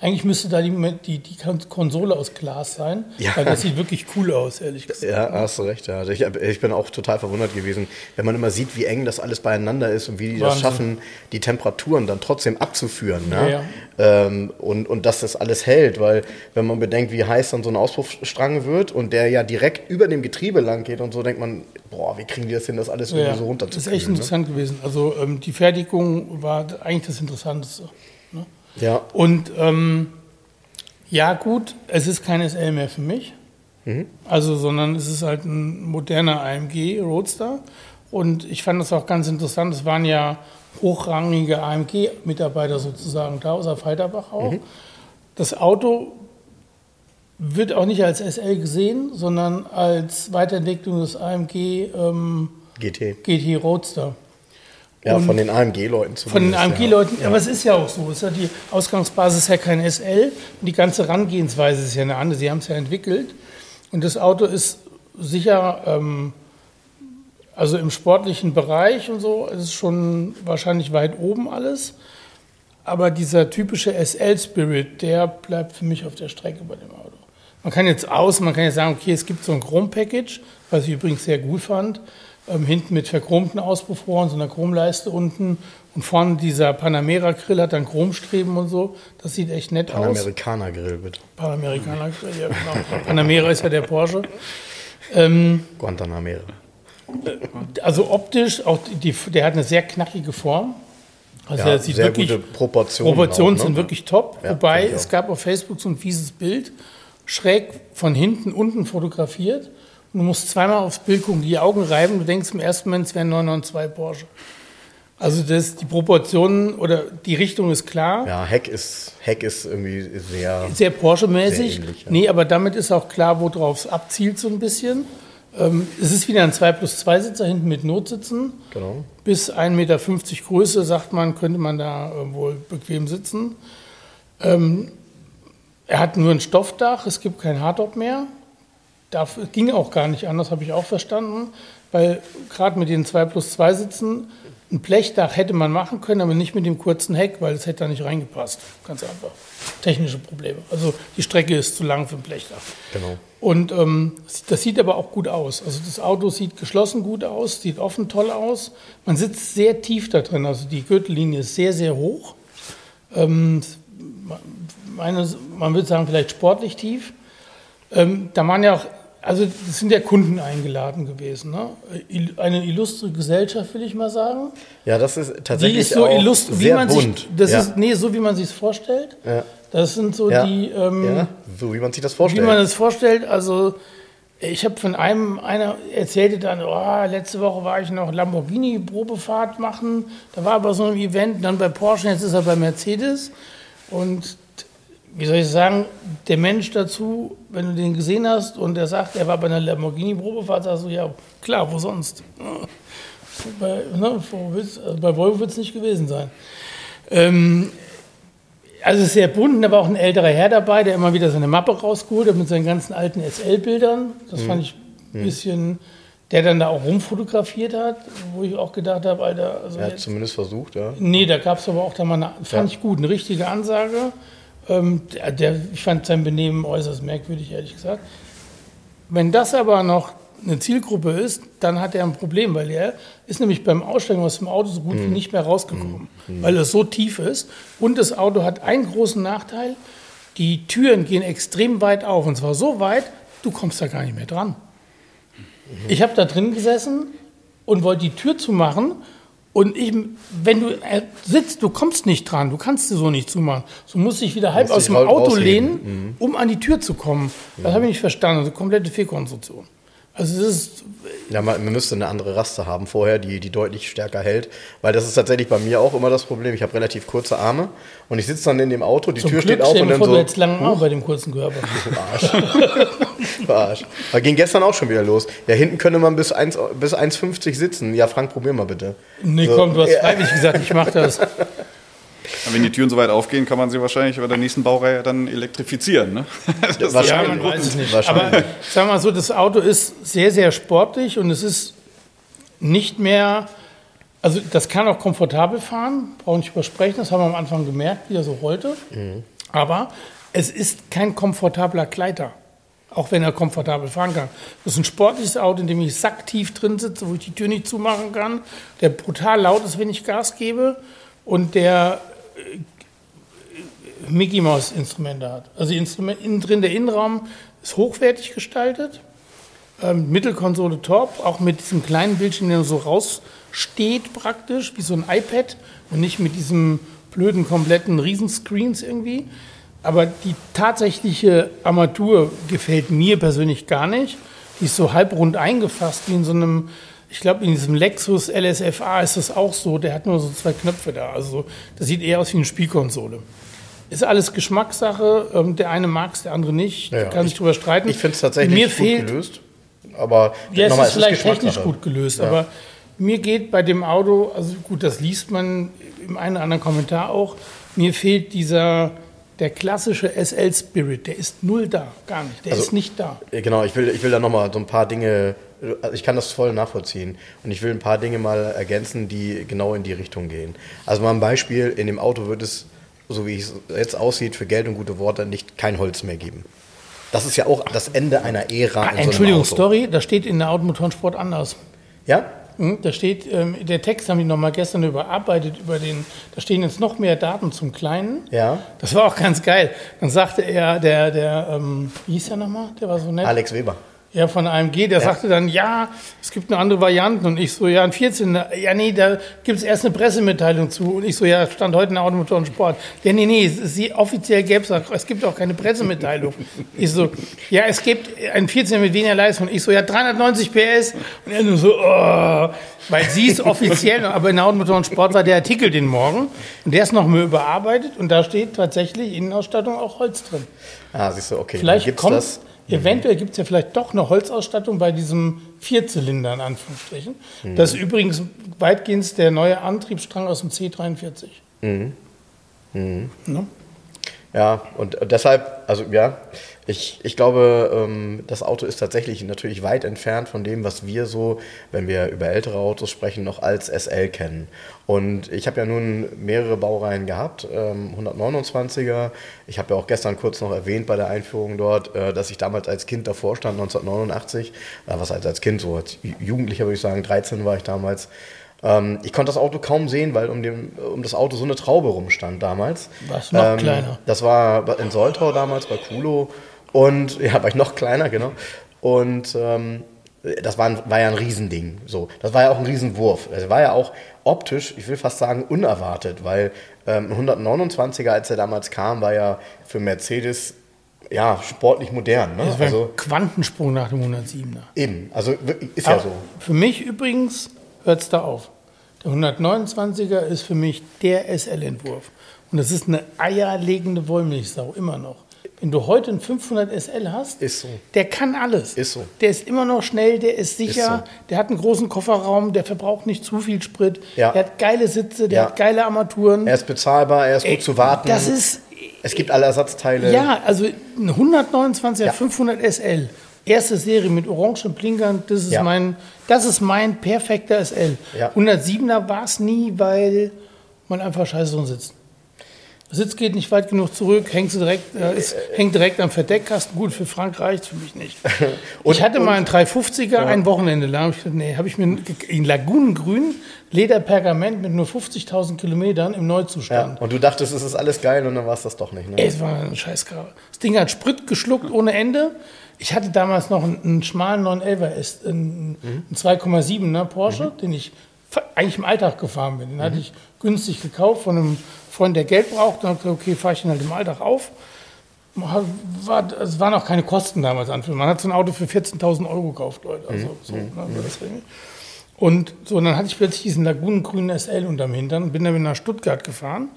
eigentlich müsste da die, die, die Konsole aus Glas sein, ja. weil das sieht wirklich cool aus, ehrlich gesagt. Ja, hast du recht. Ja. Also ich, ich, bin auch total verwundert gewesen, wenn man immer sieht, wie eng das alles beieinander ist und wie die Wahnsinn. das schaffen, die Temperaturen dann trotzdem abzuführen. Ne? Ja. Ähm, und, und dass das alles hält, weil wenn man bedenkt, wie heiß dann so ein Auspuffstrang wird und der ja direkt über dem Getriebe lang geht und so, denkt man, boah, wie kriegen die das hin, das alles ja, so runterzukriegen? Das ist echt ne? interessant ne? gewesen. Also ähm, die Fertigung war eigentlich das Interessanteste. Ne? Ja. Und ähm, ja, gut, es ist kein SL mehr für mich. Mhm. Also, sondern es ist halt ein moderner AMG Roadster. Und ich fand das auch ganz interessant. Es waren ja hochrangige AMG-Mitarbeiter sozusagen da, außer Falterbach auch. Mhm. Das Auto wird auch nicht als SL gesehen, sondern als Weiterentwicklung des AMG ähm, GT. GT Roadster. Ja, und von den AMG-Leuten zumindest. Von den AMG-Leuten, ja. aber es ist ja auch so. Es ist ja die Ausgangsbasis ist ja kein SL und die ganze Herangehensweise ist ja eine andere. Sie haben es ja entwickelt und das Auto ist sicher ähm, also im sportlichen Bereich und so ist es schon wahrscheinlich weit oben alles. Aber dieser typische SL-Spirit, der bleibt für mich auf der Strecke bei dem Auto. Man kann jetzt aus, man kann jetzt sagen, okay, es gibt so ein Chrom-Package, was ich übrigens sehr gut fand. Ähm, hinten mit verchromten Auspuffrohren, so einer Chromleiste unten. Und vorne dieser Panamera-Grill hat dann Chromstreben und so. Das sieht echt nett Panamerikaner aus. Panamerikaner-Grill, bitte. Panamerikaner-Grill, ja genau. Panamera ist ja der Porsche. Ähm, Guantanamera. Also optisch, auch die, der hat eine sehr knackige Form. Also ja, sieht sehr wirklich, gute Proportionen. Proportionen auch, ne? sind wirklich top. Ja, Wobei es gab auf Facebook so ein fieses Bild, schräg von hinten unten fotografiert. Und du musst zweimal aufs Bild gucken, die Augen reiben. Du denkst im ersten Moment, es wäre ein 992 Porsche. Also das, die Proportionen oder die Richtung ist klar. Ja, Heck ist, Heck ist irgendwie sehr... Sehr Porsche-mäßig. Ja. Nee, aber damit ist auch klar, worauf es abzielt so ein bisschen. Ähm, es ist wieder ein 2 plus 2 Sitzer hinten mit Notsitzen. Genau. Bis 1,50 Meter Größe, sagt man, könnte man da äh, wohl bequem sitzen. Ähm, er hat nur ein Stoffdach, es gibt kein Hardtop mehr. Das ging auch gar nicht anders, habe ich auch verstanden. Weil gerade mit den 2 plus 2 Sitzen ein Blechdach hätte man machen können, aber nicht mit dem kurzen Heck, weil es hätte da nicht reingepasst. Ganz einfach. Technische Probleme. Also die Strecke ist zu lang für ein Blechdach. Genau. Und ähm, das sieht aber auch gut aus. Also das Auto sieht geschlossen gut aus, sieht offen toll aus. Man sitzt sehr tief da drin. Also die Gürtellinie ist sehr, sehr hoch. Ähm, meine, man würde sagen, vielleicht sportlich tief. Ähm, da waren ja auch also das sind ja Kunden eingeladen gewesen. Ne? Eine illustre Gesellschaft, will ich mal sagen. Ja, das ist tatsächlich die ist so illustr, sehr wie man bunt. Sich, das ja. ist nee, so wie man sich es vorstellt. Ja. Das sind so ja. die. Ähm, ja, so wie man sich das vorstellt. Wie man es vorstellt. Also Ich habe von einem, einer erzählte dann, oh, letzte Woche war ich noch Lamborghini-Probefahrt machen. Da war aber so ein Event, dann bei Porsche, jetzt ist er bei Mercedes. Und wie soll ich sagen, der Mensch dazu, wenn du den gesehen hast und er sagt, er war bei einer Lamborghini-Probefahrt, sagst du, ja, klar, wo sonst? Bei, ne, also bei Volvo wird es nicht gewesen sein. Ähm, also sehr bunt, da war auch ein älterer Herr dabei, der immer wieder seine Mappe rausgeholt hat mit seinen ganzen alten SL-Bildern. Das mhm. fand ich ein bisschen, der dann da auch rumfotografiert hat, wo ich auch gedacht habe, Alter. Also er hat jetzt, zumindest versucht, ja. Nee, da gab es aber auch da mal eine, fand ja. ich gut, eine richtige Ansage. Ähm, der, der, ich fand sein Benehmen äußerst merkwürdig, ehrlich gesagt. Wenn das aber noch eine Zielgruppe ist, dann hat er ein Problem, weil er ist nämlich beim Aussteigen aus dem Auto so gut wie mhm. nicht mehr rausgekommen, mhm. weil es so tief ist. Und das Auto hat einen großen Nachteil, die Türen gehen extrem weit auf und zwar so weit, du kommst da gar nicht mehr dran. Mhm. Ich habe da drin gesessen und wollte die Tür zumachen und ich, wenn du äh, sitzt, du kommst nicht dran, du kannst sie so nicht zumachen. Du musst dich wieder halb aus dem Auto lehnen, mhm. um an die Tür zu kommen. Das habe ich nicht verstanden. Also komplette Fehlkonstruktion. Also es ist ja, man, man, müsste eine andere Raste haben vorher, die, die deutlich stärker hält. Weil das ist tatsächlich bei mir auch immer das Problem. Ich habe relativ kurze Arme und ich sitze dann in dem Auto, die Zum Tür Glück steht auf und dann so. Du jetzt lange Arme bei dem kurzen Körper. Arsch. Arsch. Aber ging gestern auch schon wieder los. Ja, hinten könnte man bis 1,50 bis 1,50 sitzen. Ja, Frank, probier mal bitte. Nee, so. komm, du hast freiwillig gesagt, ich mach das. Wenn die Türen so weit aufgehen, kann man sie wahrscheinlich bei der nächsten Baureihe dann elektrifizieren. Ne? Das wahrscheinlich. Ja, man weiß es nicht. Aber sag mal so, das Auto ist sehr, sehr sportlich und es ist nicht mehr, also das kann auch komfortabel fahren, brauche nicht übersprechen, das haben wir am Anfang gemerkt, wie er so rollte. Mhm. Aber es ist kein komfortabler Kleider auch wenn er komfortabel fahren kann. Das ist ein sportliches Auto, in dem ich sacktief drin sitze, wo ich die Tür nicht zumachen kann, der brutal laut ist, wenn ich Gas gebe und der Mickey Mouse Instrumente hat. Also Instrument, innen drin der Innenraum ist hochwertig gestaltet. Ähm, Mittelkonsole top, auch mit diesem kleinen Bildschirm, der so raussteht praktisch, wie so ein iPad und nicht mit diesem blöden, kompletten Riesenscreens irgendwie. Aber die tatsächliche Armatur gefällt mir persönlich gar nicht. Die ist so halbrund eingefasst, wie in so einem ich glaube, in diesem Lexus LSFA ist das auch so. Der hat nur so zwei Knöpfe da. Also das sieht eher aus wie eine Spielkonsole. Ist alles Geschmackssache. Ähm, der eine mag es, der andere nicht. Ja, kann sich drüber streiten. Ich finde es tatsächlich mir gut fehlt, gelöst. Aber ja, es ist vielleicht technisch gut gelöst. Ja. Aber mir geht bei dem Auto, also gut, das liest man im einen oder anderen Kommentar auch, mir fehlt dieser der klassische SL-Spirit, der ist null da, gar nicht. Der also, ist nicht da. Genau, ich will, ich will da nochmal so ein paar Dinge, also ich kann das voll nachvollziehen. Und ich will ein paar Dinge mal ergänzen, die genau in die Richtung gehen. Also mal ein Beispiel, in dem Auto wird es, so wie es jetzt aussieht, für Geld und gute Worte nicht kein Holz mehr geben. Das ist ja auch das Ende einer Ära. Ah, Entschuldigung, so Story, das steht in der Automotorensport anders. Ja? Hm, da steht, ähm, der Text haben die nochmal gestern überarbeitet über den, da stehen jetzt noch mehr Daten zum Kleinen. Ja. Das war auch ganz geil. Dann sagte er, der, der, ähm, wie hieß er nochmal? Der war so nett. Alex Weber. Ja, von AMG, der ja. sagte dann, ja, es gibt eine andere Variante. Und ich so, ja, ein 14. Ja, nee, da gibt es erst eine Pressemitteilung zu. Und ich so, ja, stand heute in der Automotor und Sport. Ja, nee, nee, sie, offiziell gäbe es, es gibt auch keine Pressemitteilung. ich so, ja, es gibt ein 14 mit weniger Leistung. Und ich so, ja, 390 PS. Und er nur so, oh, weil sie ist offiziell, aber in der Automotor und Sport war der Artikel den Morgen. Und der ist noch mal überarbeitet. Und da steht tatsächlich Innenausstattung auch Holz drin. Ah, siehst du, okay. Vielleicht kommt das Eventuell gibt es ja vielleicht doch eine Holzausstattung bei diesem Vierzylinder in Anführungsstrichen. Mhm. Das ist übrigens weitgehend der neue Antriebsstrang aus dem C43. Mhm. Mhm. Ne? Ja, und deshalb, also ja, ich, ich glaube, ähm, das Auto ist tatsächlich natürlich weit entfernt von dem, was wir so, wenn wir über ältere Autos sprechen, noch als SL kennen. Und ich habe ja nun mehrere Baureihen gehabt, ähm, 129er. Ich habe ja auch gestern kurz noch erwähnt bei der Einführung dort, äh, dass ich damals als Kind davor stand, 1989. Äh, was heißt als Kind, so als Jugendlicher würde ich sagen, 13 war ich damals. Ähm, ich konnte das Auto kaum sehen, weil um, dem, um das Auto so eine Traube rumstand damals. Was noch ähm, kleiner? Das war in Soltau damals bei Kulo. Und ja, war ich noch kleiner, genau. Und ähm, das war, ein, war ja ein Riesending. So. Das war ja auch ein Riesenwurf. Das war ja auch optisch, ich will fast sagen, unerwartet, weil ähm, 129er, als er damals kam, war ja für Mercedes ja, sportlich modern. Ne? Das war also, ein Quantensprung nach dem 107er. Eben, also ist ja so. Für mich übrigens hört es da auf. Der 129er ist für mich der SL-Entwurf. Und das ist eine eierlegende Wollmilchsau, immer noch. Wenn du heute einen 500 SL hast, ist so. der kann alles. Ist so. Der ist immer noch schnell, der ist sicher, ist so. der hat einen großen Kofferraum, der verbraucht nicht zu viel Sprit, ja. der hat geile Sitze, der ja. hat geile Armaturen. Er ist bezahlbar, er ist Ey, gut zu warten. Das ist. Es gibt alle Ersatzteile. Ja, also ein 129er ja. 500 SL, erste Serie mit orangen Blinkern, das ist, mein, das ist mein perfekter SL. 107er war es nie, weil man einfach scheiße drin sitzt. Sitz geht nicht weit genug zurück, hängt direkt, äh, ist, hängt direkt am Verdeckkasten. Gut, für Frank reicht für mich nicht. und, ich hatte mal einen 350er ja. ein Wochenende lang. Ich nee, habe ich mir in Lagunengrün Lederpergament mit nur 50.000 Kilometern im Neuzustand. Ja, und du dachtest, es ist alles geil und dann war es das doch nicht. Ne? Es war ein Scheißkarre. Das Ding hat Sprit geschluckt ohne Ende. Ich hatte damals noch einen, einen schmalen 911 einen, mhm. einen 2,7er Porsche, mhm. den ich eigentlich im Alltag gefahren bin. Den mhm. hatte ich günstig gekauft von einem Freund, der Geld braucht, dann habe ich gesagt, okay, fahre ich ihn halt im Alltag auf. War, es waren auch keine Kosten damals an. Man hat so ein Auto für 14.000 Euro gekauft, Leute. Also, mhm. so, mhm. ne, und so, dann hatte ich plötzlich diesen lagunengrünen SL unterm Hintern und bin dann nach Stuttgart gefahren.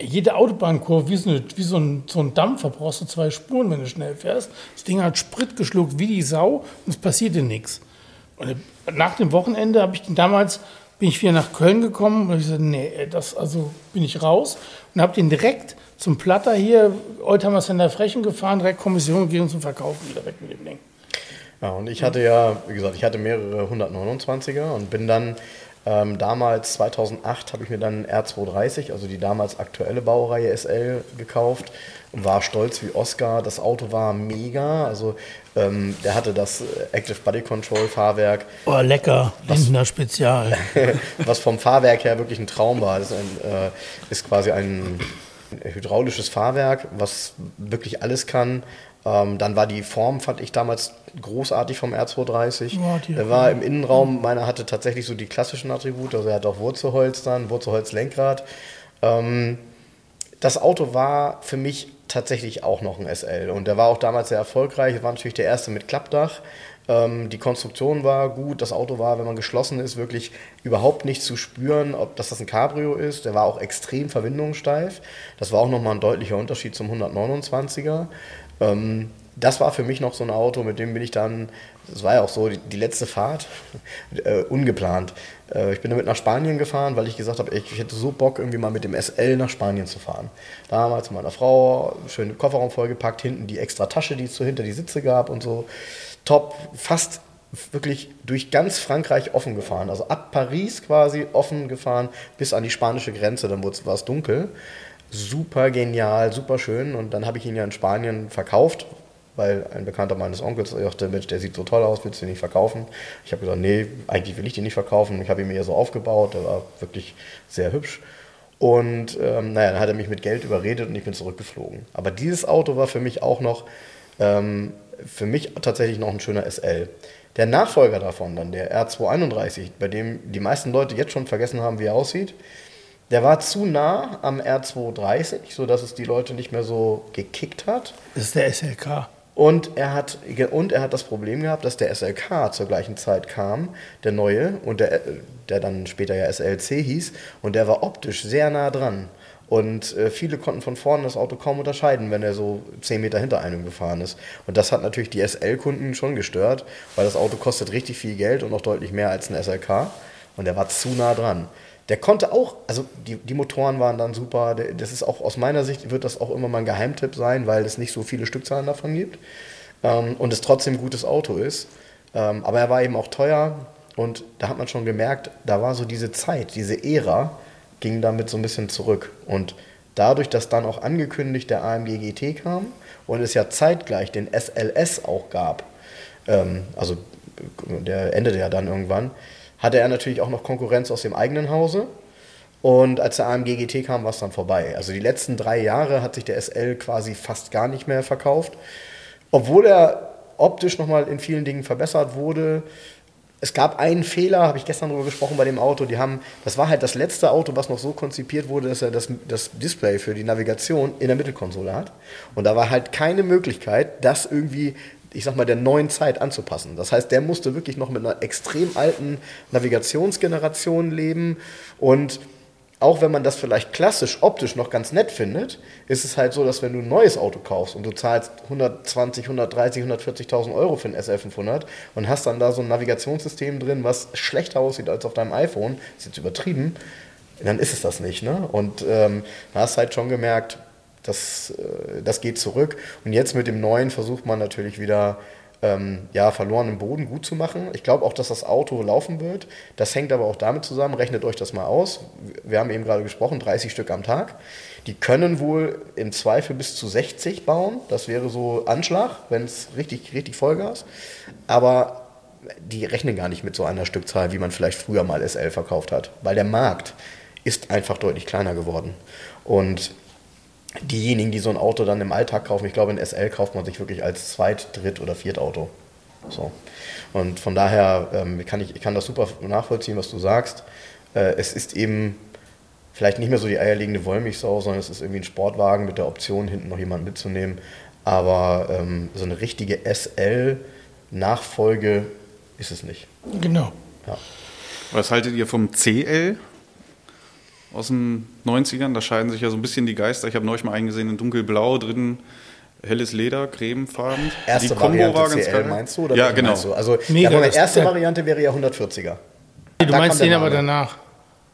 Jede Autobahnkurve, wie, so, eine, wie so, ein, so ein Dampfer, brauchst du zwei Spuren, wenn du schnell fährst. Das Ding hat Sprit geschluckt wie die Sau und es passierte nichts. Und nach dem Wochenende habe ich den damals bin ich wieder nach Köln gekommen und ich gesagt, nee, das, also bin ich raus und habe den direkt zum Platter hier, Oldtimer Center Frechen gefahren, direkt Kommission gegeben zum Verkaufen, wieder weg mit dem Ding. Ja, und ich hatte ja, wie gesagt, ich hatte mehrere 129er und bin dann ähm, damals, 2008, habe ich mir dann R230, also die damals aktuelle Baureihe SL, gekauft und war stolz wie Oscar. Das Auto war mega. Also ähm, der hatte das äh, Active Body Control Fahrwerk. Oh, lecker, Lindner Spezial. was vom Fahrwerk her wirklich ein Traum war. Das ist, ein, äh, ist quasi ein hydraulisches Fahrwerk, was wirklich alles kann. Ähm, dann war die Form, fand ich damals großartig vom R230. Ja, er war im Innenraum, meiner hatte tatsächlich so die klassischen Attribute, also er hat auch Wurzelholz dann, Wurzelholz-Lenkrad. Ähm, das Auto war für mich tatsächlich auch noch ein SL. Und der war auch damals sehr erfolgreich. Er war natürlich der erste mit Klappdach. Ähm, die Konstruktion war gut. Das Auto war, wenn man geschlossen ist, wirklich überhaupt nicht zu spüren, ob das, das ein Cabrio ist. Der war auch extrem verwindungssteif. Das war auch nochmal ein deutlicher Unterschied zum 129er. Ähm, das war für mich noch so ein Auto, mit dem bin ich dann, das war ja auch so, die, die letzte Fahrt, äh, ungeplant. Äh, ich bin damit nach Spanien gefahren, weil ich gesagt habe, ich, hätte so Bock, irgendwie mal mit dem SL nach Spanien zu fahren. Damals mit meiner Frau, schön Kofferraum vollgepackt, hinten die extra Tasche, die es so hinter die Sitze gab und so. Top, fast wirklich durch ganz Frankreich offen gefahren. Also ab Paris quasi offen gefahren bis an die spanische Grenze, dann war es dunkel super genial, super schön. Und dann habe ich ihn ja in Spanien verkauft, weil ein Bekannter meines Onkels sagte, Mensch, der sieht so toll aus, willst du den nicht verkaufen? Ich habe gesagt, nee, eigentlich will ich den nicht verkaufen. Ich habe ihn mir so aufgebaut, der war wirklich sehr hübsch. Und ähm, naja, dann hat er mich mit Geld überredet und ich bin zurückgeflogen. Aber dieses Auto war für mich auch noch, ähm, für mich tatsächlich noch ein schöner SL. Der Nachfolger davon, dann der R231, bei dem die meisten Leute jetzt schon vergessen haben, wie er aussieht, der war zu nah am R230, sodass es die Leute nicht mehr so gekickt hat. Das ist der SLK. Und er, hat, und er hat das Problem gehabt, dass der SLK zur gleichen Zeit kam, der neue, und der, der dann später ja SLC hieß, und der war optisch sehr nah dran. Und äh, viele konnten von vorne das Auto kaum unterscheiden, wenn er so 10 Meter hinter einem gefahren ist. Und das hat natürlich die SL-Kunden schon gestört, weil das Auto kostet richtig viel Geld und auch deutlich mehr als ein SLK. Und er war zu nah dran. Der konnte auch, also die, die Motoren waren dann super. Das ist auch aus meiner Sicht, wird das auch immer mal ein Geheimtipp sein, weil es nicht so viele Stückzahlen davon gibt. Ähm, und es trotzdem ein gutes Auto ist. Ähm, aber er war eben auch teuer. Und da hat man schon gemerkt, da war so diese Zeit, diese Ära, ging damit so ein bisschen zurück. Und dadurch, dass dann auch angekündigt der AMG GT kam und es ja zeitgleich den SLS auch gab, ähm, also der endete ja dann irgendwann, hatte er natürlich auch noch Konkurrenz aus dem eigenen Hause. Und als der AMG GT kam, war es dann vorbei. Also die letzten drei Jahre hat sich der SL quasi fast gar nicht mehr verkauft. Obwohl er optisch nochmal in vielen Dingen verbessert wurde, es gab einen Fehler, habe ich gestern darüber gesprochen bei dem Auto. Die haben, das war halt das letzte Auto, was noch so konzipiert wurde, dass er das, das Display für die Navigation in der Mittelkonsole hat. Und da war halt keine Möglichkeit, das irgendwie, ich sag mal, der neuen Zeit anzupassen. Das heißt, der musste wirklich noch mit einer extrem alten Navigationsgeneration leben und auch wenn man das vielleicht klassisch optisch noch ganz nett findet, ist es halt so, dass wenn du ein neues Auto kaufst und du zahlst 120, 130, 140.000 Euro für ein SL500 und hast dann da so ein Navigationssystem drin, was schlechter aussieht als auf deinem iPhone, ist jetzt übertrieben, dann ist es das nicht. Ne? Und ähm, da hast halt schon gemerkt, das, äh, das geht zurück. Und jetzt mit dem neuen versucht man natürlich wieder ähm, ja, verlorenen Boden gut zu machen. Ich glaube auch, dass das Auto laufen wird. Das hängt aber auch damit zusammen, rechnet euch das mal aus. Wir haben eben gerade gesprochen, 30 Stück am Tag. Die können wohl im Zweifel bis zu 60 bauen. Das wäre so Anschlag, wenn es richtig, richtig Vollgas. Aber die rechnen gar nicht mit so einer Stückzahl, wie man vielleicht früher mal SL verkauft hat. Weil der Markt ist einfach deutlich kleiner geworden. Und diejenigen, die so ein Auto dann im Alltag kaufen, ich glaube, ein SL kauft man sich wirklich als Zweit-, Dritt- oder Viertauto. So. Und von daher ähm, kann ich, ich kann das super nachvollziehen, was du sagst. Äh, es ist eben vielleicht nicht mehr so die eierlegende Wollmilchsau, sondern es ist irgendwie ein Sportwagen mit der Option, hinten noch jemanden mitzunehmen. Aber ähm, so eine richtige SL-Nachfolge ist es nicht. Genau. Ja. Was haltet ihr vom CL? Aus den 90ern. Da scheiden sich ja so ein bisschen die Geister. Ich habe neulich mal eingesehen in dunkelblau drin. Helles Leder, cremefarben. Erste die Combo Variante war ganz CL, geil. meinst du? Oder ja, genau. Du? Also Mega, ja, meine erste Variante wäre ja 140er. Du da meinst den aber danach.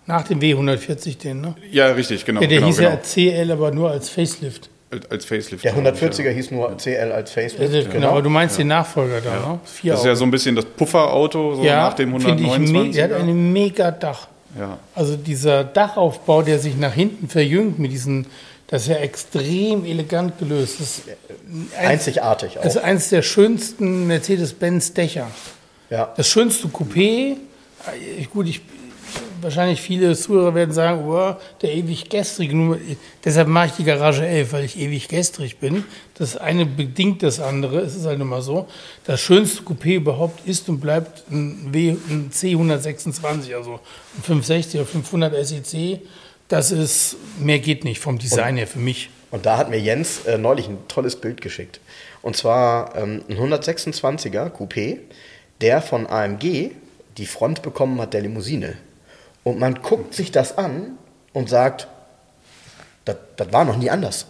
Nach dem W140 den, ne? Ja, richtig, genau. Ja, der genau, hieß genau. ja CL, aber nur als Facelift. Als Facelift. Der 140er ja. hieß nur CL als Facelift. Ja, genau, aber du meinst ja. den Nachfolger da, ne? Vier das ist ja so ein bisschen das Pufferauto so nach dem 129 ich Der hat ein mega Dach. Ja. Also dieser Dachaufbau, der sich nach hinten verjüngt mit diesen, das ist ja extrem elegant gelöst. Das ist Einzigartig auch. Das ist eines der schönsten Mercedes-Benz-Dächer. Ja. Das schönste Coupé. Gut, ich wahrscheinlich viele Zuhörer werden sagen, oh, der ewig gestrige. Deshalb mache ich die Garage 11, weil ich ewig gestrig bin. Das eine bedingt das andere. Es ist halt immer so. Das schönste Coupé überhaupt ist und bleibt ein, w, ein C126, also ein 560 oder 500 SEC. Das ist, mehr geht nicht vom Design her für mich. Und da hat mir Jens äh, neulich ein tolles Bild geschickt. Und zwar ähm, ein 126er Coupé, der von AMG die Front bekommen hat der Limousine. Und man guckt sich das an und sagt, das, das war noch nie anders.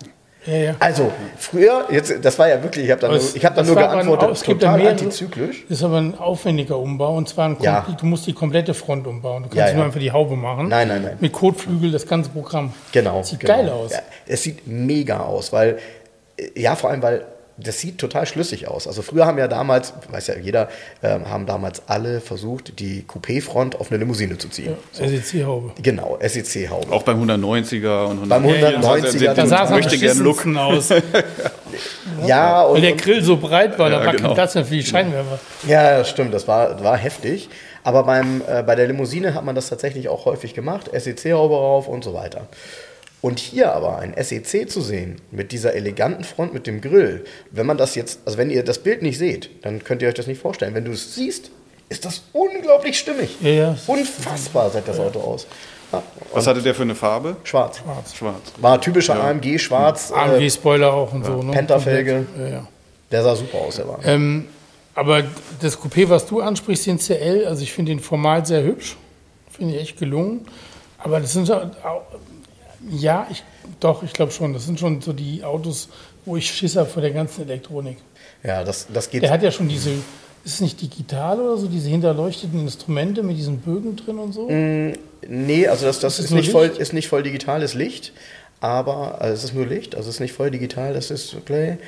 Ja, ja. Also früher, jetzt, das war ja wirklich, ich habe da, nur, ich hab da nur geantwortet, es total mehrere, antizyklisch. Das ist aber ein aufwendiger Umbau und zwar ein ja. du musst die komplette Front umbauen. Du kannst ja, nur einfach die Haube machen. Nein, nein, nein. Mit Kotflügel, das ganze Programm. Genau. Sieht genau. geil aus. es sieht mega aus, weil, ja, vor allem, weil das sieht total schlüssig aus. Also früher haben ja damals, weiß ja jeder, äh, haben damals alle versucht, die Coupé-Front auf eine Limousine zu ziehen. Ja, so. SEC-Haube. Genau, SEC-Haube. Auch beim 190er und 190er. Beim 190er. Ja, da sah es möchte gerne Look aus. ja, und, Weil der Grill so breit war, da war genau. kein Platz mehr für die Scheinwerfer. Ja, das stimmt, das war, war heftig. Aber beim, äh, bei der Limousine hat man das tatsächlich auch häufig gemacht. SEC-Haube rauf und so weiter. Und hier aber ein SEC zu sehen, mit dieser eleganten Front, mit dem Grill, wenn man das jetzt, also wenn ihr das Bild nicht seht, dann könnt ihr euch das nicht vorstellen. Wenn du es siehst, ist das unglaublich stimmig. Ja, ja. Unfassbar sieht das Auto aus. Ja, Was hatte der für eine Farbe? Schwarz. Schwarz. Schwarz. War typischer ja. AMG, schwarz. AMG-Spoiler auch und ja. so. Ne? Pentafelge. Ja, der sah super aus, der war. Ähm, aber das Coupé, was du ansprichst, den CL, also ich finde den formal sehr hübsch. Finde ich echt gelungen. Aber das sind auch, ja, ich, doch, ich glaube schon. Das sind schon so die Autos, wo ich Schiss habe vor der ganzen Elektronik. Ja, das, das geht. Der hat ja schon diese, ist es nicht digital oder so, diese hinterleuchteten Instrumente mit diesen Bögen drin und so? Mm, nee, also das, das ist, ist nicht, voll, ist nicht voll digitales Licht, aber also es ist nur Licht, also es ist nicht voll digital, das ist Play.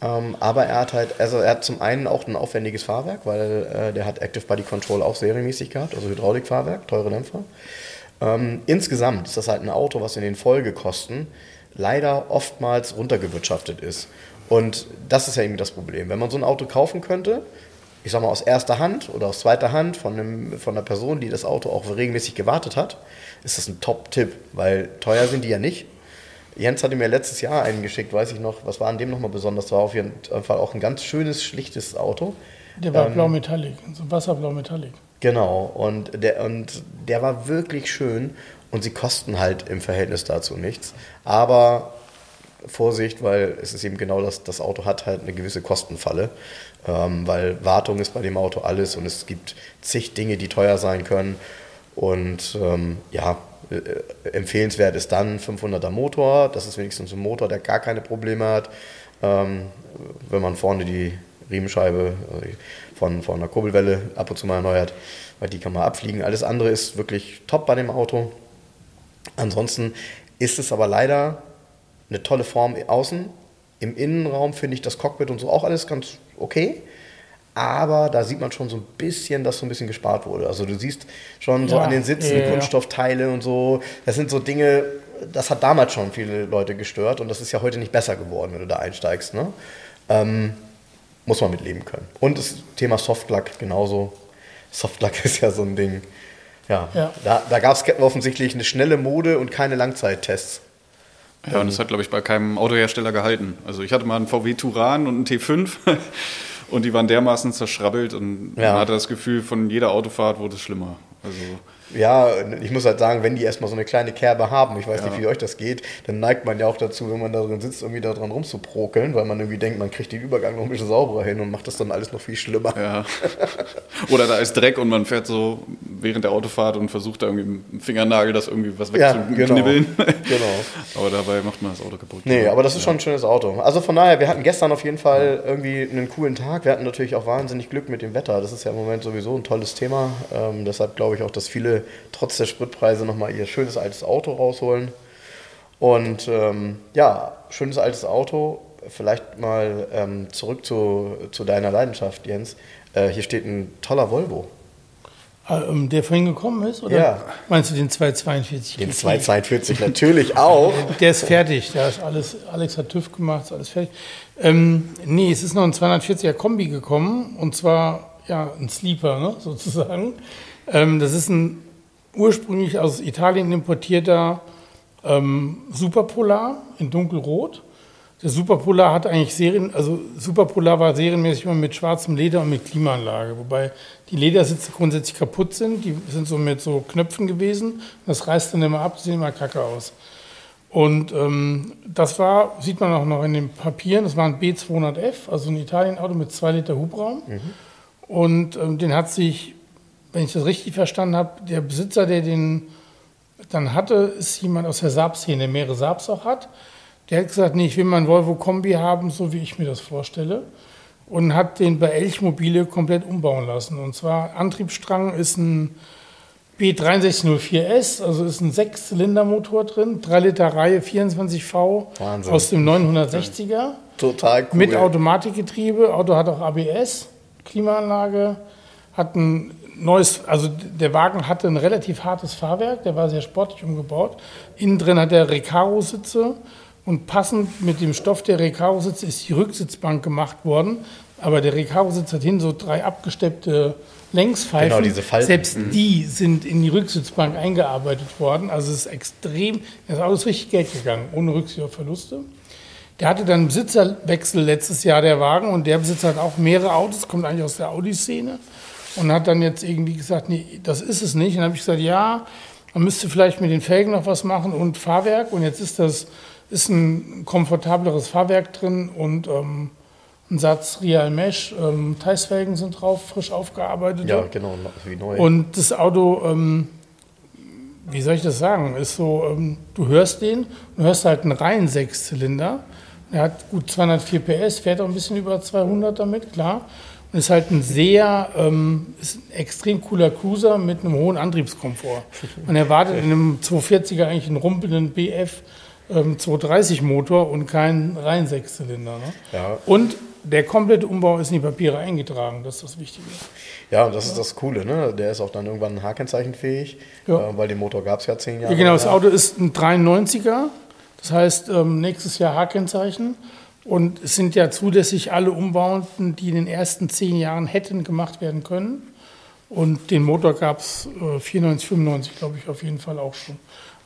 Ähm, aber er hat halt, also er hat zum einen auch ein aufwendiges Fahrwerk, weil äh, der hat Active Body Control auch serienmäßig gehabt, also Hydraulikfahrwerk, teure Dämpfer. Ähm, insgesamt ist das halt ein Auto, was in den Folgekosten leider oftmals runtergewirtschaftet ist. Und das ist ja irgendwie das Problem. Wenn man so ein Auto kaufen könnte, ich sag mal aus erster Hand oder aus zweiter Hand von, einem, von einer Person, die das Auto auch regelmäßig gewartet hat, ist das ein Top-Tipp, weil teuer sind die ja nicht. Jens hatte mir letztes Jahr einen geschickt, weiß ich noch, was war an dem nochmal besonders? Das war auf jeden Fall auch ein ganz schönes, schlichtes Auto. Der war ähm, blau-metallic, so wasserblau-metallic. Genau, und der, und der war wirklich schön und sie kosten halt im Verhältnis dazu nichts. Aber Vorsicht, weil es ist eben genau das, das Auto hat halt eine gewisse Kostenfalle, ähm, weil Wartung ist bei dem Auto alles und es gibt zig Dinge, die teuer sein können. Und ähm, ja, äh, empfehlenswert ist dann 500er Motor. Das ist wenigstens ein Motor, der gar keine Probleme hat. Ähm, wenn man vorne die Riemenscheibe äh, von, von einer Kurbelwelle ab und zu mal erneuert, weil die kann man abfliegen. Alles andere ist wirklich top bei dem Auto. Ansonsten ist es aber leider eine tolle Form außen. Im Innenraum finde ich das Cockpit und so auch alles ganz okay. Aber da sieht man schon so ein bisschen, dass so ein bisschen gespart wurde. Also du siehst schon ja, so an den Sitzen ja, Kunststoffteile und so. Das sind so Dinge, das hat damals schon viele Leute gestört und das ist ja heute nicht besser geworden, wenn du da einsteigst. Ne? Ähm, muss man mit leben können. Und das Thema Softlack genauso. Softlack ist ja so ein Ding. Ja, ja. da, da gab es offensichtlich eine schnelle Mode und keine Langzeittests. Ja, und das hat, glaube ich, bei keinem Autohersteller gehalten. Also ich hatte mal einen VW Turan und einen T5 und die waren dermaßen zerschrabbelt und ja. man hatte das Gefühl, von jeder Autofahrt wurde es schlimmer. Also ja, ich muss halt sagen, wenn die erstmal so eine kleine Kerbe haben, ich weiß ja. nicht, wie euch das geht, dann neigt man ja auch dazu, wenn man da drin sitzt, irgendwie da dran rumzuprokeln, weil man irgendwie denkt, man kriegt den Übergang noch ein bisschen sauberer hin und macht das dann alles noch viel schlimmer. Ja. Oder da ist Dreck und man fährt so während der Autofahrt und versucht da irgendwie mit dem Fingernagel das irgendwie was wegzuknibbeln. Ja, genau. genau. aber dabei macht man das Auto kaputt. Nee, aber das ist schon ein schönes Auto. Also von daher, wir hatten gestern auf jeden Fall irgendwie einen coolen Tag. Wir hatten natürlich auch wahnsinnig Glück mit dem Wetter. Das ist ja im Moment sowieso ein tolles Thema. Ähm, deshalb glaube ich auch, dass viele trotz der Spritpreise nochmal ihr schönes altes Auto rausholen. Und ähm, ja, schönes altes Auto. Vielleicht mal ähm, zurück zu, zu deiner Leidenschaft, Jens. Äh, hier steht ein toller Volvo. Ah, ähm, der vorhin gekommen ist? Oder ja. Meinst du den 242? Den 242 natürlich auch. Der ist fertig. Der ist alles, Alex hat TÜV gemacht, ist alles fertig. Ähm, nee, es ist noch ein 240er Kombi gekommen. Und zwar ja, ein Sleeper ne, sozusagen. Ähm, das ist ein ursprünglich aus Italien importierter ähm, Superpolar in dunkelrot. Der Superpolar hat eigentlich Serien, also Superpolar war serienmäßig immer mit schwarzem Leder und mit Klimaanlage, wobei die Ledersitze grundsätzlich kaputt sind. Die sind so mit so Knöpfen gewesen. Das reißt dann immer ab, sehen immer kacke aus. Und ähm, das war, sieht man auch noch in den Papieren, das war ein B200F, also ein Italien-Auto mit 2 Liter Hubraum. Mhm. Und ähm, den hat sich wenn ich das richtig verstanden habe, der Besitzer, der den dann hatte, ist jemand aus der Saab-Szene, der mehrere Saabs auch hat. Der hat gesagt, nee, ich will meinen Volvo Kombi haben, so wie ich mir das vorstelle. Und hat den bei Elch Mobile komplett umbauen lassen. Und zwar Antriebsstrang ist ein B6304S, also ist ein Sechszylindermotor drin, 3 Liter Reihe 24V Wahnsinn. aus dem 960er. Total cool. Mit Automatikgetriebe, Auto hat auch ABS, Klimaanlage, hat ein neues, also der Wagen hatte ein relativ hartes Fahrwerk, der war sehr sportlich umgebaut. Innen drin hat er Recaro-Sitze und passend mit dem Stoff der Recaro-Sitze ist die Rücksitzbank gemacht worden. Aber der Recaro-Sitz hat hin so drei abgesteppte Längspfeifen. Genau, diese Falten. Selbst mhm. die sind in die Rücksitzbank eingearbeitet worden. Also es ist extrem, das Auto ist richtig Geld gegangen, ohne Rücksicht auf Verluste. Der hatte dann einen Besitzerwechsel letztes Jahr, der Wagen, und der Besitzer hat auch mehrere Autos, kommt eigentlich aus der Audi-Szene und hat dann jetzt irgendwie gesagt, nee, das ist es nicht. Und dann habe ich gesagt, ja, man müsste vielleicht mit den Felgen noch was machen und Fahrwerk. Und jetzt ist das ist ein komfortableres Fahrwerk drin und ähm, ein Satz Real Mesh. Ähm, Teilsfelgen sind drauf, frisch aufgearbeitet. Ja, genau, wie neu. Und das Auto, ähm, wie soll ich das sagen, ist so, ähm, du hörst den, du hörst halt einen reinen Sechszylinder. Er hat gut 204 PS, fährt auch ein bisschen über 200 damit, klar. Und ist halt ein sehr, ähm, ist ein extrem cooler Cruiser mit einem hohen Antriebskomfort. Man erwartet in einem 240er eigentlich einen rumpelnden BF ähm, 230 Motor und keinen rein Sechszylinder. Ne? Ja. Und der komplette Umbau ist in die Papiere eingetragen, das ist das Wichtige. Ja, und das ja. ist das Coole, ne? Der ist auch dann irgendwann H-Kennzeichenfähig, ja. äh, weil den Motor gab es ja zehn Jahre. Ja, genau, das Auto ist ein 93er, das heißt ähm, nächstes Jahr H-Kennzeichen. Und es sind ja zulässig alle Umbauenden, die in den ersten zehn Jahren hätten gemacht werden können. Und den Motor gab es äh, 94, 95, glaube ich, auf jeden Fall auch schon.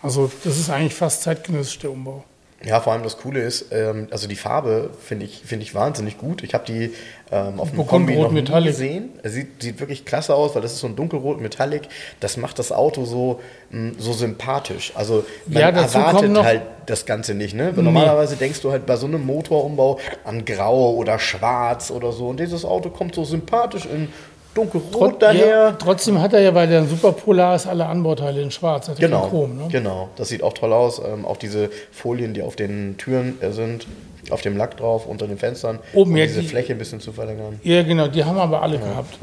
Also das ist eigentlich fast zeitgenössisch der Umbau. Ja, vor allem das Coole ist, ähm, also die Farbe finde ich, finde ich wahnsinnig gut. Ich habe die ähm, auf dem Kombi noch Metallic. gesehen. Es sieht, sieht wirklich klasse aus, weil das ist so ein dunkelrot Metallic. Das macht das Auto so, mh, so sympathisch. Also man Ja, erwartet halt das Ganze nicht. Ne? Weil Normalerweise denkst du halt bei so einem Motorumbau an Grau oder Schwarz oder so. Und dieses Auto kommt so sympathisch in dunkelrot Trot- daher. Ja, trotzdem hat er ja, weil der ein Superpolar ist, alle Anbauteile in schwarz. Hat er Genau, Chrom, ne? genau. Das sieht auch toll aus. Ähm, auch diese Folien, die auf den Türen äh, sind, auf dem Lack drauf, unter den Fenstern, Oben, um ja, diese die- Fläche ein bisschen zu verlängern. Ja, genau, die haben aber alle gehabt.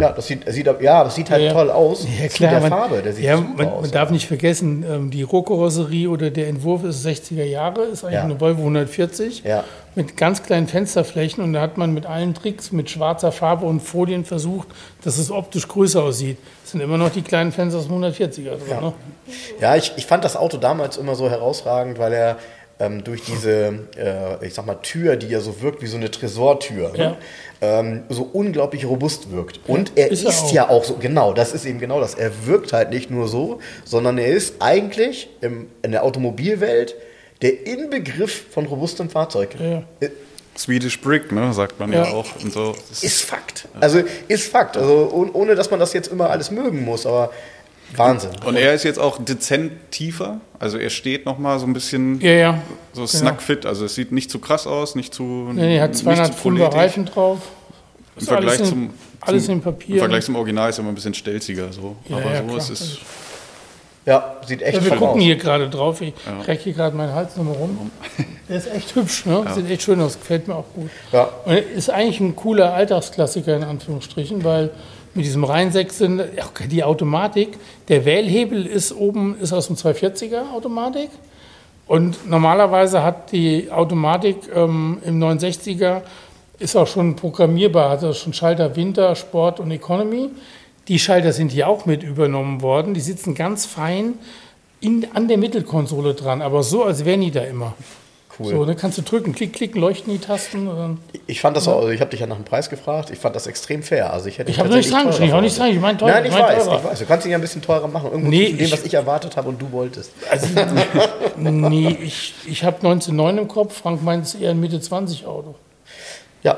Ja, das sieht, sieht, ja, das sieht halt Ja. toll aus. Ja, klar. der man, Farbe, der sieht ja, man, aus. man darf nicht vergessen, ähm, die Rohkarosserie oder der Entwurf ist 60er Jahre, ist eigentlich Ja. eine Volvo 140 Ja. mit ganz kleinen Fensterflächen und da hat man mit allen Tricks mit schwarzer Farbe und Folien versucht, dass es optisch größer aussieht. Das sind immer noch die kleinen Fenster aus dem 140er. drin, Ja. Ne? Ja, ich, ich fand das Auto damals immer so herausragend, weil er ähm, durch diese, äh, ich sag mal, Tür, die ja so wirkt wie so eine Tresortür, Ja. ne? ähm, so unglaublich robust wirkt. Und er ist ist, er auch. ja auch so, genau, das ist eben genau das. Er wirkt halt nicht nur so, sondern er ist eigentlich im, in der Automobilwelt der Inbegriff von robustem Fahrzeug. Ja. Äh, Swedish Brick, ne, sagt man ja, Ja. auch. Und so. Das Ist Fakt. Also ist Fakt. Also ohne, ohne dass man das jetzt immer alles mögen muss, aber Wahnsinn. Und er ist jetzt auch dezent tiefer. Also er steht noch mal so ein bisschen Ja, ja. so snackfit. Also es sieht nicht zu krass aus, nicht zu Nee, er hat nicht zu 205er proletisch. Reifen drauf. Im Vergleich alles in, zum, alles zum in Papier. Im Vergleich zum Original ist er immer ein bisschen stelziger so. Ja, Aber ja, so klar. ist es. Ja, sieht echt Ja, wir schön gucken aus. hier gerade drauf. Ich recke hier gerade meinen Hals nochmal rum. Der ist echt hübsch, ne? Sieht echt schön aus, gefällt mir auch gut. Ja. Und ist eigentlich ein cooler Alltagsklassiker in Anführungsstrichen, weil mit diesem auch die Automatik, der Wählhebel ist oben, ist aus dem 240er Automatik. Und normalerweise hat die Automatik ähm, im 69er ist auch schon programmierbar, also schon Schalter Winter, Sport und Economy. Die Schalter sind hier auch mit übernommen worden. Die sitzen ganz fein in, an der Mittelkonsole dran, aber so, als wären die da immer. Cool. So, dann kannst du drücken, klick, klicken, leuchten die Tasten. Dann Ich fand das auch, also ich habe dich ja nach dem Preis gefragt, ich fand das extrem fair. Also ich hätte Ich habe nicht tatsächlich sagen, ich teurer auch nicht sagen, ich meine teurer. Nein, ich mein weiß, teurer. ich weiß. Du kannst ihn ja ein bisschen teurer machen. Irgendwo Nee, zwischen dem, ich- was ich erwartet habe und du wolltest. Also, nee, ich, ich habe 1909 im Kopf, Frank meint es eher ein Mitte-20-Auto. Ja.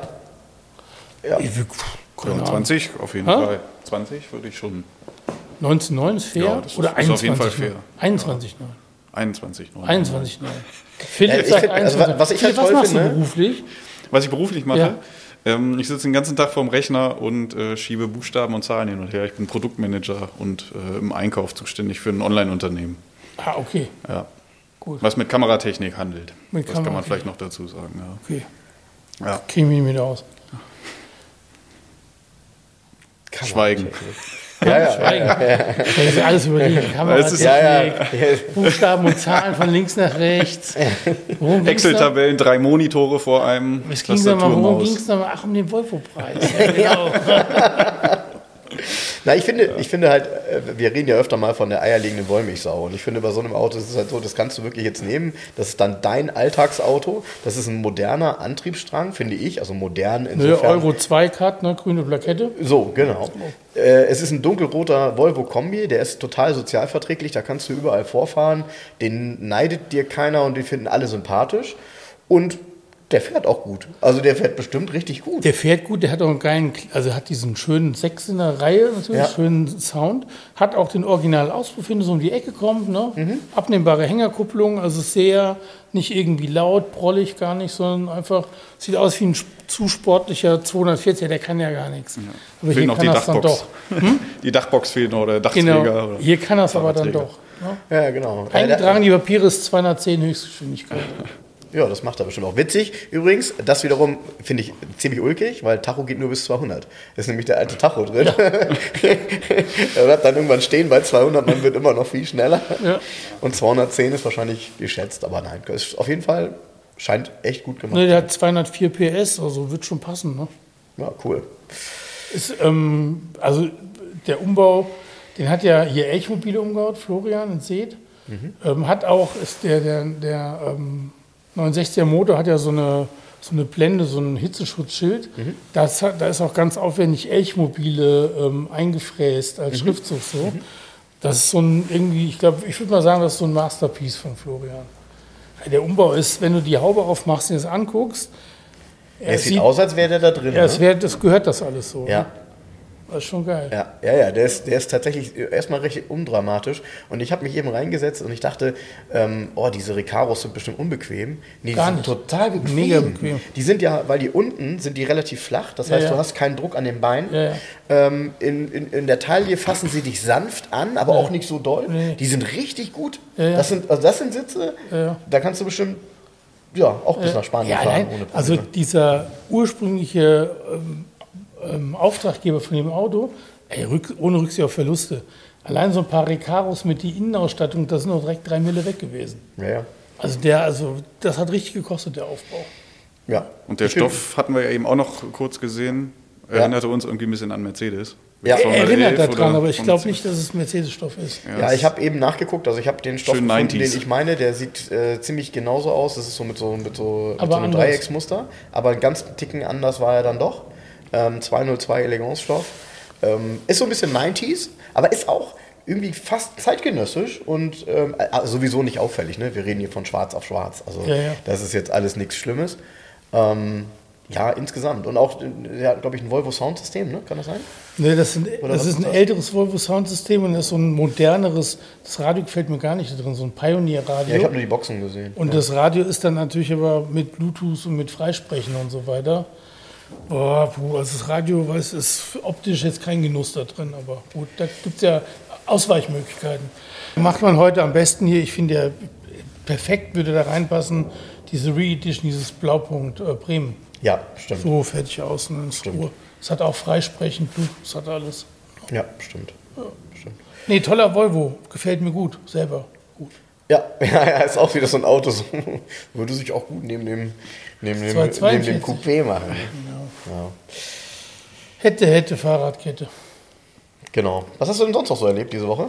Ja. Ich Ja, Ahnung. 20 auf jeden Hä? Fall. 20 würde ich schon. 1909 ist fair? Ja, das ist- Oder ist 21? auf jeden Fall fair. 21, 21. 9. 21, Philipp Ja, ich sagt find- also, 21. was ich halt toll was machst finde- du beruflich? Was ich beruflich mache, Ja. ähm, ich sitze den ganzen Tag vorm Rechner und äh, schiebe Buchstaben und Zahlen hin und her. Ich bin Produktmanager und äh, im Einkauf zuständig für ein Online-Unternehmen. Ah, okay. Ja. Gut. Was mit Kameratechnik handelt. Mit das kann man vielleicht noch dazu sagen. Ja. Okay. Ja. Kriegen wir nicht mehr aus. Schweigen. Ja, ja. Schweigen. Das ist alles überlegen. Das ist- Ja, ja. Kameratechnik, Buchstaben und Zahlen von links nach rechts. Da? Excel-Tabellen, drei Monitore vor einem. Es ging da mal, worum ging es da mal? Ach, um den Volvo-Preis. Ja, genau. Na, ich finde, ich finde halt, äh, wir reden ja öfter mal von der eierlegenden Wollmilchsau. Und ich finde, bei so einem Auto ist es halt so, das kannst du wirklich jetzt nehmen. Das ist dann dein Alltagsauto. Das ist ein moderner Antriebsstrang, finde ich. Also modern insofern. Euro 2 Cut, ne, grüne Plakette. So, genau. Äh, es ist ein dunkelroter Volvo Kombi, der ist total sozialverträglich, da kannst du überall vorfahren. Den neidet dir keiner und den finden alle sympathisch. Und der fährt auch gut. Also der fährt bestimmt richtig gut. Der fährt gut, der hat auch einen geilen, also hat diesen schönen Sechs in der Reihe natürlich, Ja. schönen Sound. Hat auch den Originalauspuff, wenn du so um die Ecke kommt, ne? Mhm. Abnehmbare Hängerkupplung, also sehr, nicht irgendwie laut, prollig, gar nicht, sondern einfach, sieht aus wie ein zu sportlicher 240er, der kann ja gar nichts. Aber Fehlt noch die das dann Dachbox. doch. Die Dachbox fehlt noch oder Dachträger. Genau, Oder hier kann das aber dann doch. Ne? Ja, genau. Eingetragen, die Papiere ist 210 Höchstgeschwindigkeit. Ja, das macht er bestimmt auch. Witzig übrigens, das wiederum finde ich ziemlich ulkig, weil Tacho geht nur bis 200. ist nämlich der alte Tacho drin. er bleibt dann irgendwann stehen bei 200, man wird immer noch viel schneller. Ja. Und 210 ist wahrscheinlich geschätzt, aber nein, ist auf jeden Fall scheint echt gut gemacht. Ne, der hat 204 PS, also wird schon passen. Ne? Ja, cool. Ist, ähm, also der Umbau, den hat ja hier Elchmobile umgebaut, Florian in Seet. Ähm, hat auch, ist der, der, der ähm, 69er Motor hat ja so eine, so eine Blende, so ein Hitzeschutzschild. Das hat, da ist auch ganz aufwendig Elchmobile ähm, eingefräst als Schriftzug so. Das ist so ein irgendwie, ich glaube, ich würde mal sagen, das ist so ein Masterpiece von Florian. Der Umbau ist, wenn du die Haube aufmachst und es anguckst, Es sieht aus, als wäre der da drin. ja, es ne? wär, das gehört das alles so. ja. Ne? Das ist schon geil. Ja, ja, ja, der ist, der ist tatsächlich erstmal richtig undramatisch. Und ich habe mich eben reingesetzt und ich dachte, ähm, oh, diese Recaros sind bestimmt unbequem. Nee, die Gar sind nicht. total bequem. Mega bequem. Die sind ja, weil die unten sind die relativ flach, das Ja, heißt, ja. du hast keinen Druck an den Beinen. Ja, ja. Ähm, in, in, in der Taille fassen sie dich sanft an, aber Ja. auch nicht so doll. Nee. Die sind richtig gut. Ja, ja. Das, sind, also das sind Sitze, Ja, ja. da kannst du bestimmt ja, auch bis nach Spanien Ja, fahren. Probleme. also dieser ursprüngliche ähm, ähm, Auftraggeber von dem Auto, ey, rück, ohne Rücksicht auf Verluste, allein so ein paar Recaros mit die Innenausstattung, das sind doch direkt drei Mille weg gewesen. ja, ja. Also der, also das hat richtig gekostet, der Aufbau. ja. Und der Ich bin- Stoff hatten wir ja eben auch noch kurz gesehen. Ja. Erinnerte uns irgendwie ein bisschen an Mercedes. Ja. Er 211 erinnert daran, aber ich glaube nicht, dass es Mercedes-Stoff ist. Ja, ich habe eben nachgeguckt, also ich habe den Stoff gefunden, 90s. den ich meine, der sieht äh, ziemlich genauso aus. Das ist so mit so, mit so, mit Aber so einem anders. Dreiecksmuster. Aber einen ganz Ticken anders war er dann doch. Ähm, 202 Elegance-Stoff. Ähm, ist so ein bisschen 90s, aber ist auch irgendwie fast zeitgenössisch und ähm, äh, sowieso nicht auffällig. Ne? Wir reden hier von schwarz auf schwarz. Also Ja, ja. das ist jetzt alles nichts Schlimmes. Ähm, ja, insgesamt. Und auch, ja, glaube ich, ein Volvo Soundsystem, ne? kann das sein? Nee, das, sind, das ist ein das? älteres Volvo-Soundsystem und das ist so ein moderneres, das Radio gefällt mir gar nicht da drin, so ein Pioneer-Radio. Ja, ich habe nur die Boxen gesehen. Und das Radio ist dann natürlich aber mit Bluetooth und mit Freisprechen und so weiter. Boah, puh, also das Radio weiß, ist optisch jetzt kein Genuss da drin, aber gut, da gibt es ja Ausweichmöglichkeiten. Macht man heute am besten hier, ich finde ja perfekt würde da reinpassen, diese Re-Edition, dieses Blaupunkt äh, Bremen. Ja, stimmt. So fertig aus und ins Ruhe. Es hat auch Freisprechen, es hat alles. Ja, stimmt. stimmt. Nee, toller Volvo, gefällt mir gut, selber gut. Ja, ja, ja, ist auch wieder so ein Auto, so, würde sich auch gut neben dem, neben dem, neben 242. dem Coupé machen. Ja. Hätte, hätte, Fahrradkette. Genau. Was hast du denn sonst noch so erlebt diese Woche?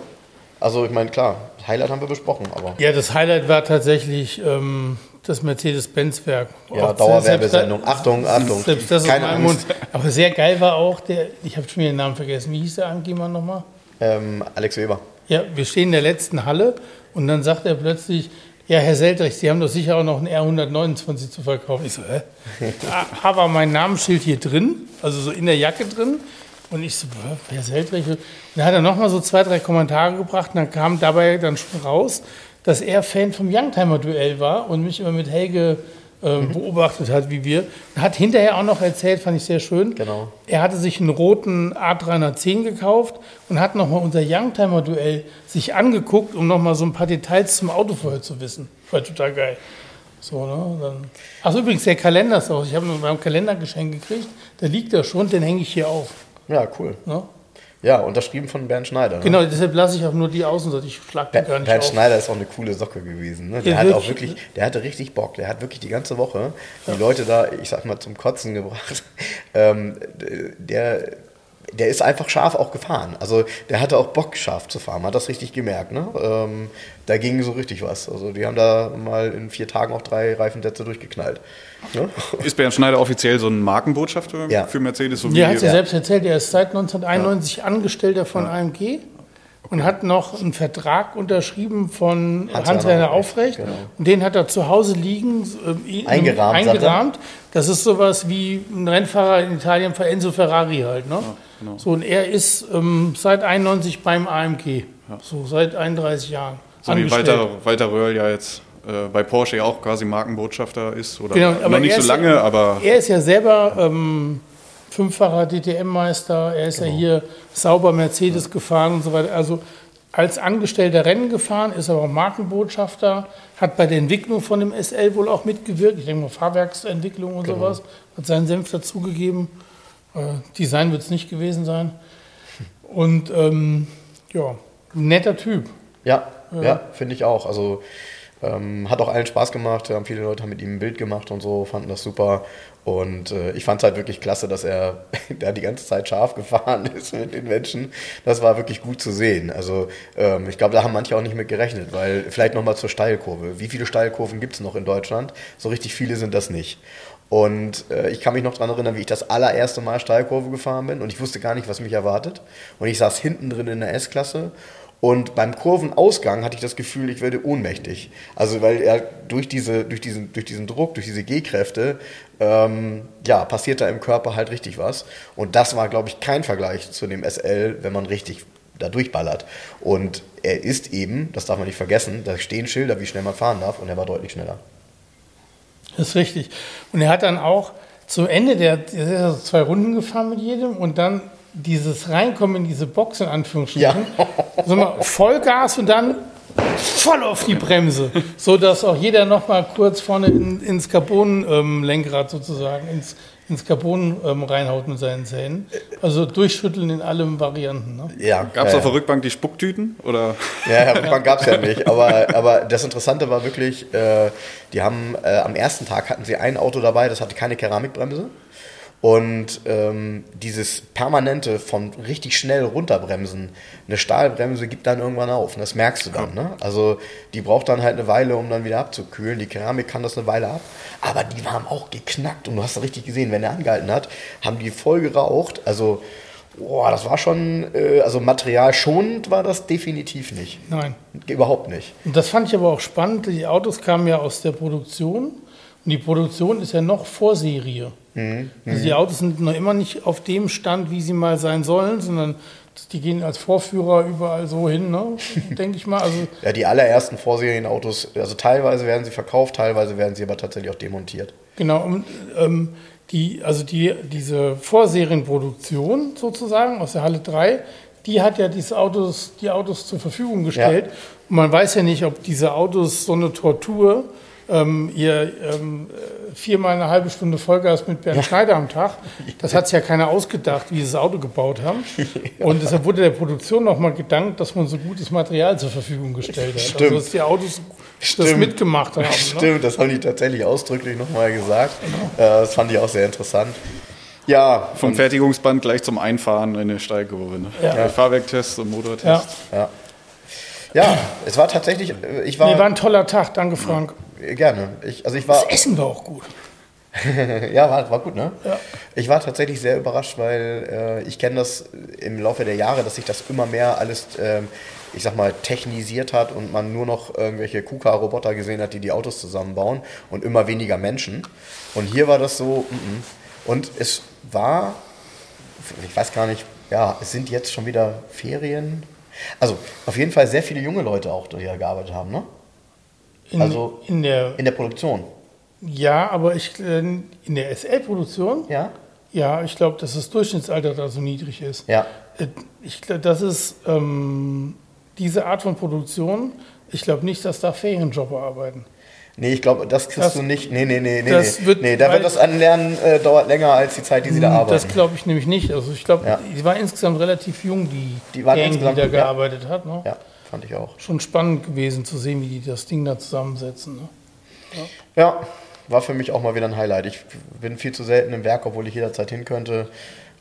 Also, ich meine, klar, Highlight haben wir besprochen, aber Ja, das Highlight war tatsächlich ähm, das Mercedes-Benz-Werk. ja, Auch Dauerwerbesendung. Achtung, Achtung. Selbst das Keine aus meinem. Mund. Aber sehr geil war auch der, ich habe schon wieder den Namen vergessen, wie hieß der Angeber nochmal? Ähm, Alex Weber. Ja, wir stehen in der letzten Halle und dann sagt er plötzlich, ja, Herr Seltrich, Sie haben doch sicher auch noch einen R129 zu verkaufen. Ich so, hä? Da aber mein Namensschild hier drin, also so in der Jacke drin. Und ich so, "Hä, Herr Seltrich. Und dann hat er nochmal so zwei, drei Kommentare gebracht und dann kam dabei dann schon raus, dass er Fan vom Youngtimer-Duell war und mich immer mit Helge ähm, beobachtet hat, wie wir. Und hat hinterher auch noch erzählt, fand ich sehr schön. Genau. Er hatte sich einen roten A310 gekauft und hat nochmal unser Youngtimer-Duell sich angeguckt, um nochmal so ein paar Details zum Auto vorher zu wissen. War total geil. So, ne? Dann. Ach übrigens, der Kalender ist aus. Ich habe beim Kalender geschenkt gekriegt. Da liegt er schon, den hänge ich hier auf. Ja, cool. Ne? Ja, unterschrieben von Bernd Schneider. Ne? Genau, deshalb lasse ich auch nur die Außenseite. Ich schlag den gar Bernd nicht Bernd auf. Schneider ist auch eine coole Socke gewesen. Ne? Der Ja, hat auch wirklich. der hatte richtig Bock. Der hat wirklich die ganze Woche die Leute da, ich sag mal, zum Kotzen gebracht. Ähm, der, der ist einfach scharf auch gefahren. Also der hatte auch Bock, scharf zu fahren. Man hat das richtig gemerkt. Ne? Ähm, da ging so richtig was. Also die haben da mal in vier Tagen auch drei Reifensätze durchgeknallt. Ne? Ist Bernd Schneider offiziell so ein Markenbotschafter Ja. für Mercedes? So Ja, hat sie ja. selbst erzählt, er ist seit 1991 Angestellter von AMG und hat noch einen Vertrag unterschrieben von Hans-Werner Hans-Werner Aufrecht, genau. Und den hat er zu Hause liegen, äh, in- Eingerahmt, er. eingerahmt. Das ist sowas wie ein Rennfahrer in Italien für Enzo Ferrari halt. Ne? genau. So, und er ist ähm, seit 91 beim AMG, so seit 31 Jahren. So wie. Walter, Walter Röhrl ja jetzt äh, bei Porsche ja auch quasi Markenbotschafter ist. Oder Genau, noch aber nicht so lange, ja, aber Er ist ja selber ähm, fünffacher DTM-Meister, er ist Genau. ja hier sauber Mercedes gefahren und so weiter. Also als Angestellter Rennen gefahren, ist aber auch Markenbotschafter, hat bei der Entwicklung von dem SL wohl auch mitgewirkt. Ich denke mal Fahrwerksentwicklung und Genau. sowas, hat seinen Senf dazugegeben. Äh, Design wird es nicht gewesen sein. Und ähm, ja, netter Typ. Ja, ja, finde ich auch. Also ähm, hat auch allen Spaß gemacht. Haben viele Leute haben mit ihm ein Bild gemacht und so, fanden das super. Und äh, ich fand es halt wirklich klasse, dass er da die ganze Zeit scharf gefahren ist mit den Menschen. Das war wirklich gut zu sehen. Also ähm, ich glaube, da haben manche auch nicht mit gerechnet, weil vielleicht nochmal zur Steilkurve. Wie viele Steilkurven gibt es noch in Deutschland? So richtig viele sind das nicht. Und äh, ich kann mich noch daran erinnern, wie ich das allererste Mal Steilkurve gefahren bin und ich wusste gar nicht, was mich erwartet. Und ich saß hinten drin in der S-Klasse Und beim Kurvenausgang hatte ich das Gefühl, ich werde ohnmächtig. Also weil er durch, diese, durch, diesen, durch diesen Druck, durch diese G-Kräfte, ähm, ja, passiert da im Körper halt richtig was. Und das war, glaube ich, kein Vergleich zu dem SL, wenn man richtig da durchballert. Und er ist eben, das darf man nicht vergessen, da stehen Schilder, wie schnell man fahren darf, und er war deutlich schneller. Das ist richtig. Und er hat dann auch zum Ende der, der zwei Runden gefahren mit jedem und dann dieses Reinkommen in diese Box in Anführungsstrichen, Ja. so mal Vollgas und dann voll auf die Bremse, so dass auch jeder noch mal kurz vorne in, ins Carbon-Lenkrad sozusagen, ins, ins Carbon ähm, reinhaut mit seinen Zähnen. Also durchschütteln in allen Varianten. Ne? Ja, Gab es ja, auf der Rückbank die Spucktüten? Oder? Ja, ja Rückbank gab es ja nicht. Aber, aber das Interessante war wirklich, äh, die haben äh, am ersten Tag hatten sie ein Auto dabei, das hatte keine Keramikbremse. Und ähm, dieses permanente von richtig schnell runterbremsen, eine Stahlbremse gibt dann irgendwann auf. Und das merkst du dann. Ne? Also die braucht dann halt eine Weile, um dann wieder abzukühlen. Die Keramik kann das eine Weile ab. Aber die haben auch geknackt. Und du hast richtig gesehen, wenn er angehalten hat, haben die voll geraucht. Also, boah, das war schon, äh, also materialschonend war das definitiv nicht. Nein. Überhaupt nicht. Und das fand ich aber auch spannend. Die Autos kamen ja aus der Produktion und die Produktion ist ja noch Vorserie. Also die Autos sind noch immer nicht auf dem Stand, wie sie mal sein sollen, sondern die gehen als Vorführer überall so hin, ne? denke ich mal. Also Ja, die allerersten Vorserienautos, also teilweise werden sie verkauft, teilweise werden sie aber tatsächlich auch demontiert. genau, und, ähm, die, also die, diese Vorserienproduktion sozusagen aus der Halle 3, die hat ja diese Autos, die Autos zur Verfügung gestellt. Und man weiß ja nicht, ob diese Autos so eine Tortur, ähm, ihr ähm, äh, viermal eine halbe Stunde Vollgas mit Bernd Schneider am Tag, das hat sich ja keiner ausgedacht, wie sie das Auto gebaut haben. Und deshalb wurde der Produktion nochmal gedankt, dass man so gutes Material zur Verfügung gestellt hat. Stimmt. Also dass die Autos das Stimmt. mitgemacht haben. Ne? Stimmt, das haben die tatsächlich ausdrücklich nochmal gesagt. Äh, das fand ich auch sehr interessant. Ja, Vom Fertigungsband gleich zum Einfahren in eine Steilkurve. Ne? Ja. Der Fahrwerktest und Motortest. Ja. ja. Ja, es war tatsächlich, äh, ich war, Nee, war ein toller Tag, danke Frank. Gerne. Ich, also ich war, Das Essen war auch gut. ja, war, war gut, ne? Ja. Ich war tatsächlich sehr überrascht, weil äh, ich kenne das im Laufe der Jahre, dass sich das immer mehr alles, ähm, ich sag mal, technisiert hat und man nur noch irgendwelche KUKA-Roboter gesehen hat, die die Autos zusammenbauen und immer weniger Menschen. Und hier war das so, mm -mm. und es war, ich weiß gar nicht, ja, es sind jetzt schon wieder Ferien. Also auf jeden Fall sehr viele junge Leute auch, die hier gearbeitet haben, ne? In, Also- in der, In der Produktion. ja, aber ich, äh, in der SL-Produktion, Ja? ja, ich glaube, dass das Durchschnittsalter da so niedrig ist. Ja. Äh, Ich glaube, das ist ähm, diese Art von Produktion. Ich glaube nicht, dass da Ferienjobber arbeiten. Nee, ich glaube, das kriegst Das- du nicht. Nee, nee, nee, nee. das wird- nee, da wird das Anlernen äh, dauert länger als die Zeit, die sie da arbeiten. Das glaube ich nämlich nicht. Also ich glaube, Ja. die war insgesamt relativ jung, die, Die Gang, die da ja. gearbeitet hat. Ne? ja, fand ich auch. Schon spannend gewesen zu sehen, wie die das Ding da zusammensetzen. Ne? Ja, war für mich auch mal wieder ein Highlight. Ich bin viel zu selten im Werk, obwohl ich jederzeit hin könnte.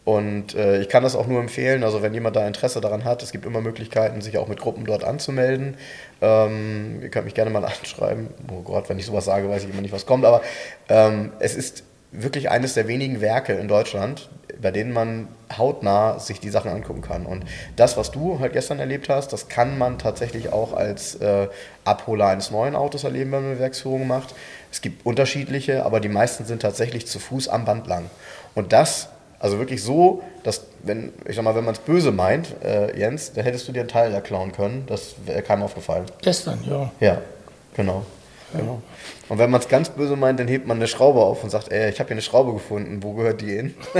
Und äh, ich kann das auch nur empfehlen. Also wenn jemand da Interesse daran hat, es gibt immer Möglichkeiten, sich auch mit Gruppen dort anzumelden. Ähm, ihr könnt mich gerne mal anschreiben. Oh Gott, wenn ich sowas sage, weiß ich immer nicht, was kommt. Aber ähm, es ist wirklich eines der wenigen Werke in Deutschland, bei denen man hautnah sich die Sachen angucken kann. Und das, was du halt gestern erlebt hast, das kann man tatsächlich auch als äh, Abholer eines neuen Autos erleben, wenn man eine Werksführung macht. Es gibt unterschiedliche, aber die meisten sind tatsächlich zu Fuß am Band lang. Und das, also wirklich so, dass, wenn, ich sag mal, wenn man es böse meint, äh, Jens, dann hättest du dir einen Teil da klauen können. Das wäre keinem aufgefallen. Gestern, ja. Ja, genau. genau. Und wenn man es ganz böse meint, dann hebt man eine Schraube auf und sagt, ey, ich habe hier eine Schraube gefunden, wo gehört die hin?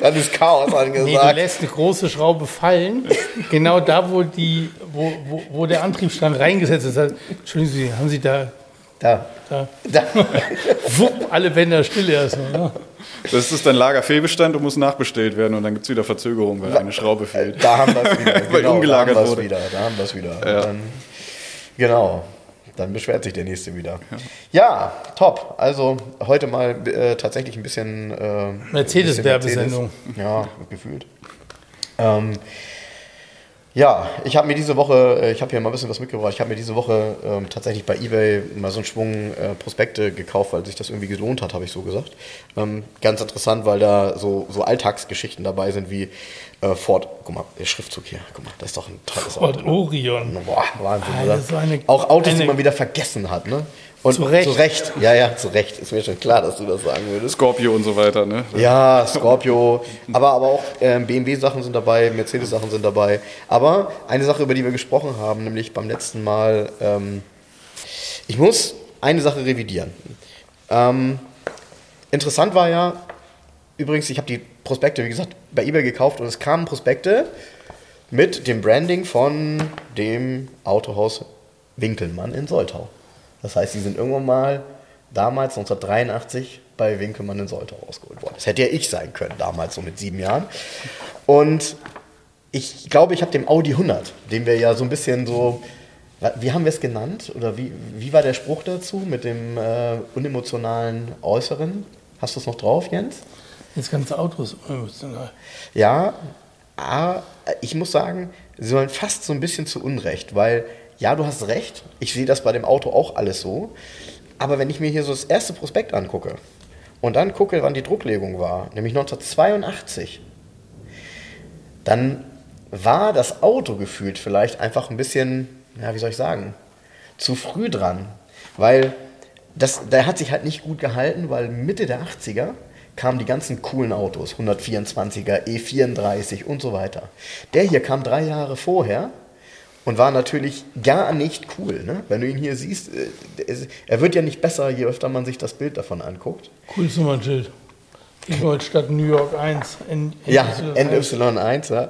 dann ist Chaos Nee, du angesagt. lässt eine große Schraube fallen, genau da, wo, die, wo, wo, wo der Antriebsstrang reingesetzt ist. Entschuldigen Sie, haben Sie da, da. da Da. wupp, alle Bänder still erstmal. Ne? Das ist dann Lagerfehlbestand und muss nachbestellt werden und dann gibt es wieder Verzögerung, weil eine Schraube fehlt. Da haben wir es wieder. Weil Genau, umgelagert da haben wurde. wieder. Da haben wir es wieder. Ja. Dann, genau. Dann beschwert sich der nächste wieder. Ja, top. Also heute mal äh, tatsächlich ein bisschen äh, Mercedes- ein bisschen Werbesendung. Mercedes. Ja, gefühlt. Ähm, Ja, ich habe mir diese Woche, äh, ich habe hier mal ein bisschen was mitgebracht, ich habe mir diese Woche ähm, tatsächlich bei Ebay mal so einen Schwung äh, Prospekte gekauft, weil sich das irgendwie gelohnt hat, habe ich so gesagt. Ähm, ganz interessant, weil da so, so Alltagsgeschichten dabei sind wie äh, Ford, guck mal, der Schriftzug hier, guck mal, das ist doch ein tolles Ford Auto. ne? Orion. Boah, Wahnsinn, Ah, ist eine- Auch Autos, die eine- man wieder vergessen hat, ne? Und Zu Recht. Zu Recht, ja, ja, zu Recht. Ist mir schon klar, dass du das sagen würdest. Scorpio und so weiter, ne? Ja, Scorpio, aber, aber auch ähm, BMW-Sachen sind dabei, Mercedes-Sachen sind dabei. Aber eine Sache, über die wir gesprochen haben, nämlich beim letzten Mal, ähm, ich muss eine Sache revidieren. Ähm, interessant war ja, übrigens, ich habe die Prospekte, wie gesagt, bei eBay gekauft und es kamen Prospekte mit dem Branding von dem Autohaus Winkelmann in Soltau. Das heißt, die sind irgendwann mal damals 1983 bei Winkelmann in Soltau rausgeholt worden. Das hätte ja ich sein können, damals so mit sieben Jahren. Und ich glaube, ich habe dem Audi 100, den wir ja so ein bisschen so, wie haben wir es genannt? Oder wie, wie war der Spruch dazu mit dem äh, unemotionalen Äußeren? Hast du es noch drauf, Jens? Das ganze Auto ist unemotional. Ja, aber ich muss sagen, sie sollen fast so ein bisschen zu Unrecht, weil ja, du hast recht, ich sehe das bei dem Auto auch alles so, aber wenn ich mir hier so das erste Prospekt angucke und dann gucke, wann die Drucklegung war, nämlich 1982, dann war das Auto gefühlt vielleicht einfach ein bisschen, ja, wie soll ich sagen, zu früh dran, weil das, der hat sich halt nicht gut gehalten, weil Mitte der 80er kamen die ganzen coolen Autos, 124er, E34 und so weiter. Der hier kam drei Jahre vorher und war natürlich gar nicht cool. Ne? Wenn du ihn hier siehst, äh, er wird ja nicht besser, je öfter man sich das Bild davon anguckt. Cooles Nummernschild. Ingolstadt, New York 1. N Ja, NY1. NY1, ja.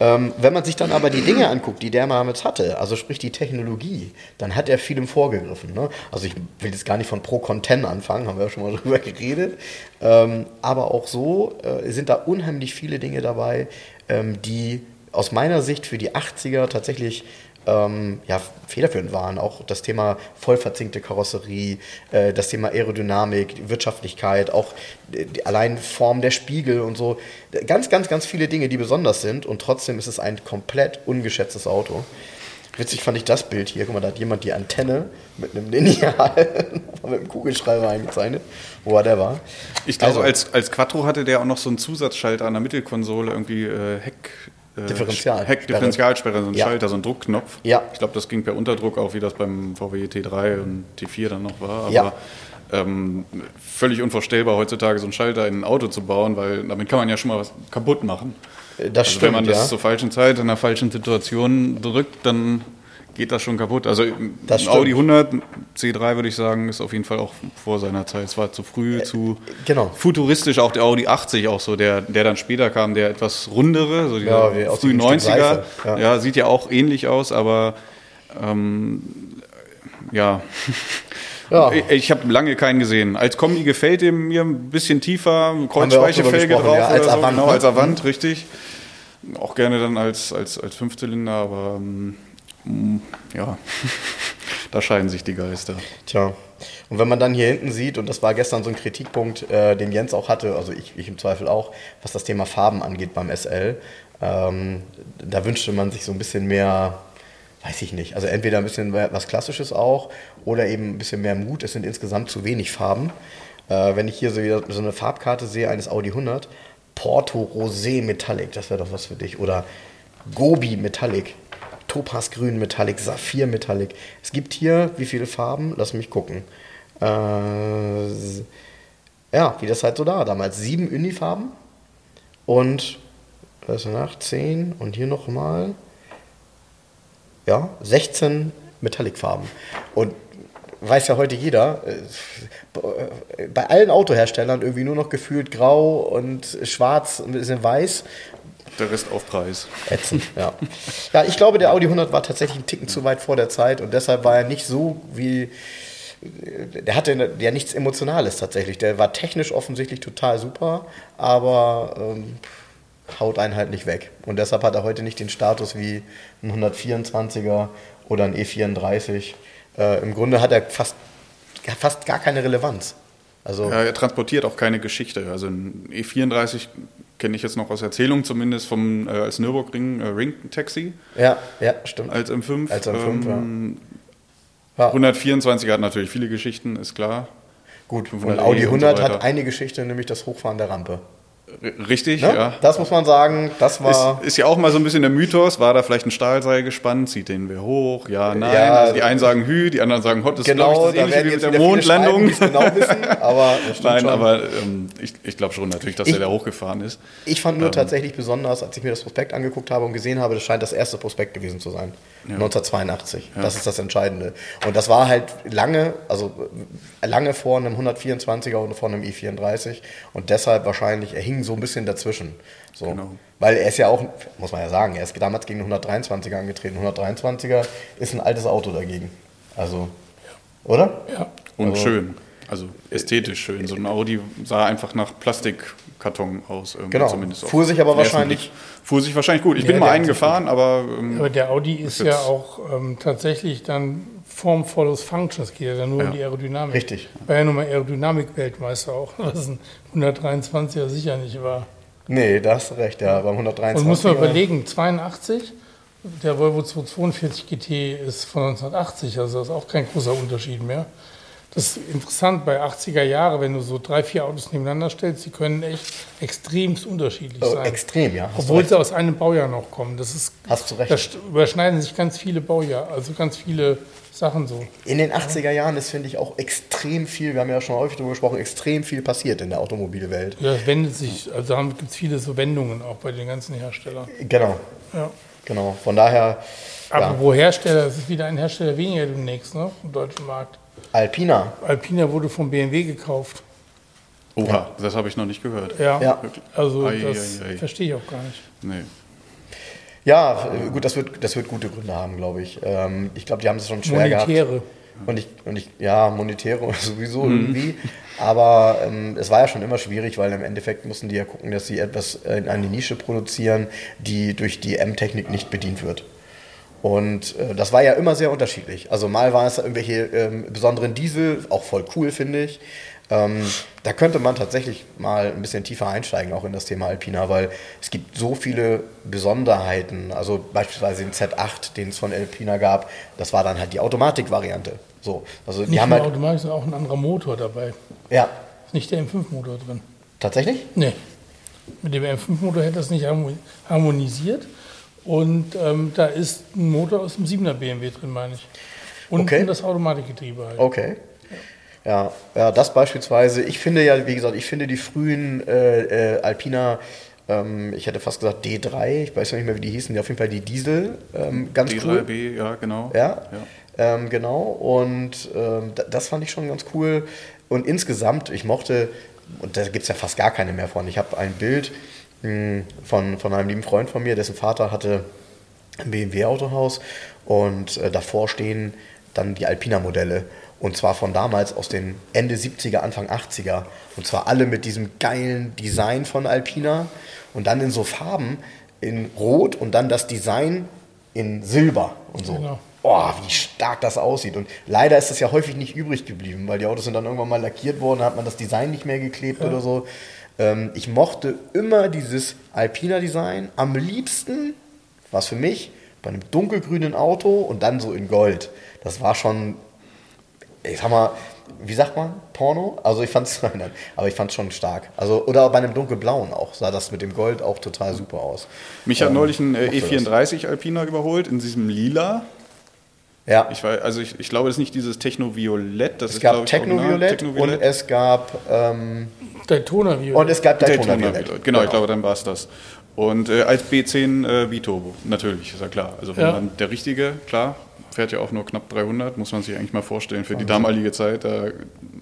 Ähm, wenn man sich dann aber die Dinge anguckt, die der damals hatte, also sprich die Technologie, dann hat er vielem vorgegriffen. Ne? Also ich will jetzt gar nicht von Pro Content anfangen, haben wir ja schon mal drüber geredet. Ähm, aber auch so äh, sind da unheimlich viele Dinge dabei, ähm, die aus meiner Sicht für die 80er tatsächlich ähm, ja, federführend waren. Auch das Thema vollverzinkte Karosserie, äh, das Thema Aerodynamik, Wirtschaftlichkeit, auch die, die allein Form der Spiegel und so. Ganz, ganz, ganz viele Dinge, die besonders sind und trotzdem ist es ein komplett ungeschätztes Auto. Witzig fand ich das Bild hier. Guck mal, da hat jemand die Antenne mit einem Lineal, mit einem Kugelschreiber eingezeichnet. Whatever. Ich glaube, Also- als, als Quattro hatte der auch noch so einen Zusatzschalter an der Mittelkonsole, irgendwie äh, Heck. Äh, Differential- Heck, Differentialsperre, so ein Ja. Schalter, so ein Druckknopf. Ja. Ich glaube, das ging per Unterdruck auch, wie das beim VW T3 und T4 dann noch war. Aber Ja. ähm, völlig unvorstellbar heutzutage so einen Schalter in ein Auto zu bauen, weil damit kann man ja schon mal was kaputt machen. Das also stimmt, wenn man das ja. zur falschen Zeit in einer falschen Situation drückt, dann geht das schon kaputt. Also Das ein Audi stimmt. 100 C3 würde ich sagen, ist auf jeden Fall auch vor seiner Zeit. Es war zu früh, zu genau. futuristisch. Auch der Audi 80 auch so, der, der dann später kam, der etwas rundere, so Ja, dieser wie aus frühen dem Stück 90er. Seife, Ja. ja. sieht ja auch ähnlich aus, aber ähm, ja. Ja. Ich, habe lange keinen gesehen. Als Kombi gefällt er mir ein bisschen tiefer, Kreuzspeichefelge drüber drauf ja, als so, Avant, genau, ne? als Avant, richtig. Auch gerne dann als, als, als Fünfzylinder, aber ähm, ja, da scheiden sich die Geister. Tja. Und wenn man dann hier hinten sieht, und das war gestern so ein Kritikpunkt, äh, den Jens auch hatte, also ich, ich im Zweifel auch, was das Thema Farben angeht beim SL, ähm, da wünschte man sich so ein bisschen mehr, weiß ich nicht, also entweder ein bisschen was Klassisches auch oder eben ein bisschen mehr Mut. Es sind insgesamt zu wenig Farben. Äh, wenn ich hier so, so eine Farbkarte sehe eines Audi 100, Porto Rosé Metallic, das wäre doch was für dich. Oder Gobi Metallic, Topazgrün Metallic, Saphir Metallic. Es gibt hier wie viele Farben? Lass mich gucken. Äh, ja, wie das halt so da damals. Sieben Unifarben und ist nach? Zehn und hier nochmal. Ja, 16 Metallic-Farben. Und weiß ja heute jeder, äh, bei allen Autoherstellern irgendwie nur noch gefühlt grau und schwarz und ein bisschen weiß. Der Rest auf Preis. Ätzend, ja. Ja, ich glaube, der Audi 100 war tatsächlich einen Ticken zu weit vor der Zeit und deshalb war er nicht so wie. Der hatte ja nichts Emotionales tatsächlich. Der war technisch offensichtlich total super, aber ähm, haut einen halt nicht weg. Und deshalb hat er heute nicht den Status wie ein 124er oder ein E34. Äh, Im Grunde hat er fast, fast gar keine Relevanz. Also Ja, er transportiert auch keine Geschichte. Also ein E34 kenne ich jetzt noch aus Erzählung zumindest vom äh, als Nürburgring äh, Ring Taxi ja, ja, stimmt. als M5. Als M5, ähm, ja. 124 hat natürlich viele Geschichten, ist klar. Gut, 500e und Audi und so 100 hat eine Geschichte, nämlich das Hochfahren der Rampe. Richtig, Ne? ja. Das muss man sagen, das war. Ist, ist ja auch mal so ein bisschen der Mythos, war da vielleicht ein Stahlseil gespannt, zieht den wer hoch, ja, nein. Ja, also die einen sagen Hü, die anderen sagen Hot, das genau, ist glaube da ich das ähnliche wie mit der Mondlandung. genau wissen, aber Nein, schon. aber ähm, ich, ich glaube schon natürlich, dass Ich- er da hochgefahren ist. Ich fand nur tatsächlich besonders, als ich mir das Prospekt angeguckt habe und gesehen habe, das scheint das erste Prospekt gewesen zu sein. 1982. Das ist das Entscheidende. Und das war halt lange, also lange vor einem 124er und vor einem i34 und deshalb wahrscheinlich, er hing so ein bisschen dazwischen. So. Genau. Weil er ist ja auch, muss man ja sagen, er ist damals gegen einen 123er angetreten. 123er ist ein altes Auto dagegen. Also, oder? Ja. Und Also- schön. Also ästhetisch schön. So ein Audi sah einfach nach Plastikkarton aus. Irgendwie Genau. Zumindest Fuhr sich aber wahrscheinlich-. Fuhr sich wahrscheinlich gut. Ich bin Ja, mal der einen gefahren, aber ähm, Aber der Audi ist ja auch ähm, tatsächlich dann Form follows Function. Es geht ja dann nur um die Aerodynamik. Richtig. War ja nun mal Aerodynamik-Weltmeister auch, was ein 123er sicher nicht war. Nee, da hast du recht, ja, beim 123 Und muss man überlegen, 82, der Volvo 242 GT ist von 1980, also das ist auch kein großer Unterschied mehr. Das ist interessant bei 80er Jahre, wenn du so drei, vier Autos nebeneinander stellst, die können echt extremst unterschiedlich Oh, sein. extrem, ja. Hast Obwohl sie aus einem Baujahr noch kommen. Das ist, Hast du recht. Da überschneiden sich ganz viele Baujahre, also ganz viele Sachen so. In den 80er Jahren ist, finde ich, auch extrem viel, wir haben ja schon häufig darüber gesprochen, extrem viel passiert in der Automobilwelt. Ja, es wendet sich, also da gibt es viele so Wendungen auch bei den ganzen Herstellern. Genau, Ja. genau. Von daher, Aber ja, wo Hersteller, es ist wieder ein Hersteller weniger demnächst, ne, im deutschen Markt. Alpina. Alpina wurde von BMW gekauft. oha, das habe ich noch nicht gehört. Ja. Ja. Also Ei, das verstehe ich auch gar nicht. Nee. Ja, äh, gut, das wird, das wird gute Gründe haben, glaube ich. Ähm, ich glaube, die haben es schon schwer gehabt. Monetäre. Und ich, und ich, ja, monetäre sowieso irgendwie. Aber ähm, es war ja schon immer schwierig, weil im Endeffekt mussten die ja gucken, dass sie etwas in eine Nische produzieren, die durch die M-Technik nicht bedient wird. Und äh, das war ja immer sehr unterschiedlich. Also mal waren es da irgendwelche ähm, besonderen Diesel, auch voll cool, finde ich. Ähm, da könnte man tatsächlich mal ein bisschen tiefer einsteigen, auch in das Thema Alpina, weil es gibt so viele Besonderheiten. Also beispielsweise den Z8, den es von Alpina gab, das war dann halt die Automatikvariante. So, also die Nicht haben nur halt, automatisch, sondern auch ein anderer Motor dabei. ja, Ist nicht der M5-Motor drin. tatsächlich? Nee. Mit dem M5-Motor hätte das nicht harmo- harmonisiert. Und ähm, da ist ein Motor aus dem 7er BMW drin, meine ich. Und Okay. das Automatikgetriebe halt. Okay. Ja, ja, das beispielsweise. Ich finde ja, wie gesagt, ich finde die frühen äh, äh, Alpina, ähm, ich hätte fast gesagt D3, ich weiß noch nicht mehr, wie die hießen, die auf jeden Fall die Diesel, ähm, ganz cool. D3B, ja, genau. Ja, ja. Ähm, genau. Und ähm, da- das fand ich schon ganz cool. Und insgesamt, ich mochte, und da gibt es ja fast gar keine mehr von. Ich habe ein Bild mh, von, von einem lieben Freund von mir, dessen Vater hatte ein BMW-Autohaus und äh, davor stehen dann die Alpina-Modelle. Und zwar von damals aus den Ende 70er, Anfang 80er. Und zwar alle mit diesem geilen Design von Alpina und dann in so Farben in Rot und dann das Design in Silber und so. Genau. Boah, wie stark das aussieht. Und leider ist das ja häufig nicht übrig geblieben, weil die Autos sind dann irgendwann mal lackiert worden, da hat man das Design nicht mehr geklebt oder so. Ähm, ich mochte immer dieses Alpina-Design. Am liebsten, was für mich, bei einem dunkelgrünen Auto und dann so in Gold. Das war schon, ich sag mal, wie sagt man, Porno? Also ich fand's, nein, aber ich fand's schon stark. Also, oder bei einem dunkelblauen auch, sah das mit dem Gold auch total super aus. Mich hat Ähm, neulich ein äh, mochte das. E34 Alpina überholt in diesem Lila. Ja, Ich weiß, also ich, ich glaube, das ist nicht dieses Techno-Violett. Das es ist, gab Techno-Violett Techno-Violett. und es gab, ähm, Daytona Violett. und es gab Daytona Daytona Violett. Violett. Genau, ich glaube, dann war es das. Und äh, als B10 äh, Biturbo, natürlich, ist ja klar. Also wenn Ja. man der richtige, klar, fährt ja auch nur knapp 300, muss man sich eigentlich mal vorstellen. Für die damalige Zeit, da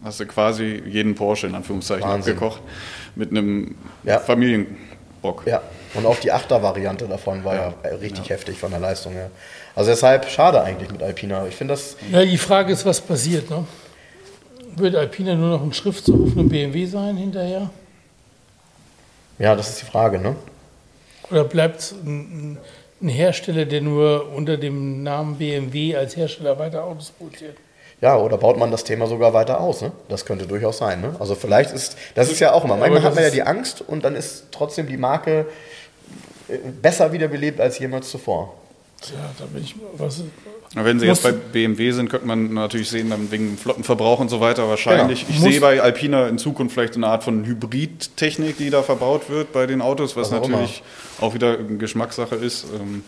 hast du quasi jeden Porsche in Anführungszeichen Wahnsinn. abgekocht mit einem Ja. Familienbock. Ja, und auch die Achter-Variante davon war ja, äh, richtig heftig von der Leistung her. Also deshalb schade eigentlich mit Alpina. Ich finde das, Ja, die Frage ist, was passiert. Ne? Wird Alpina nur noch ein Schriftzug auf einem BMW sein hinterher? ja, das ist die Frage, ne? Oder bleibt es ein, ein Hersteller, der nur unter dem Namen BMW als Hersteller weiter Autos produziert? Ja, oder baut man das Thema sogar weiter aus? Ne? Das könnte durchaus sein. Ne? Also vielleicht ist, das ist ja auch immer, manchmal hat man ja die Angst und dann ist trotzdem die Marke äh, besser wiederbelebt als jemals zuvor. Tja, da bin ich was. Wenn Sie jetzt bei BMW sind, könnte man natürlich sehen, dann wegen Flottenverbrauch und so weiter wahrscheinlich. Genau. Ich sehe bei Alpina in Zukunft vielleicht eine Art von Hybridtechnik, die da verbaut wird bei den Autos, was Was auch natürlich auch wieder eine Geschmackssache ist. Ähm,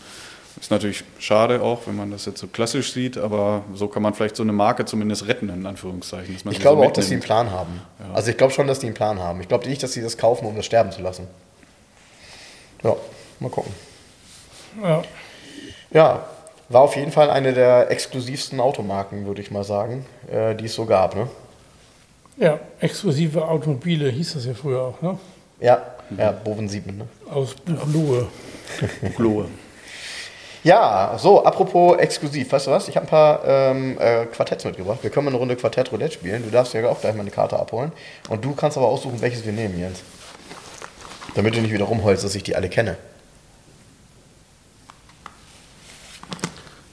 Ist natürlich schade auch, wenn man das jetzt so klassisch sieht, aber so kann man vielleicht so eine Marke zumindest retten, in Anführungszeichen. dass man Ich sie glaube so auch, dass die einen. Plan haben. Also ich glaube schon, dass die einen Plan haben. Ich glaube nicht, dass sie das kaufen, um das sterben zu lassen. Ja, mal gucken. Ja. Ja, war auf jeden Fall eine der exklusivsten Automarken, würde ich mal sagen, äh, die es so gab. Ne? ja, exklusive Automobile hieß das ja früher auch, ne? Ja, ja, Boven 7. Ne? Aus Buchlohe. Lohe. Ja, so, apropos exklusiv, weißt du was? Ich habe ein paar ähm, äh, Quartetts mitgebracht. Wir können mal eine Runde Quartett Roulette spielen. Du darfst ja auch gleich mal eine Karte abholen. Und du kannst aber aussuchen, welches wir nehmen, Jens. Damit du nicht wieder rumholst, dass ich die alle kenne.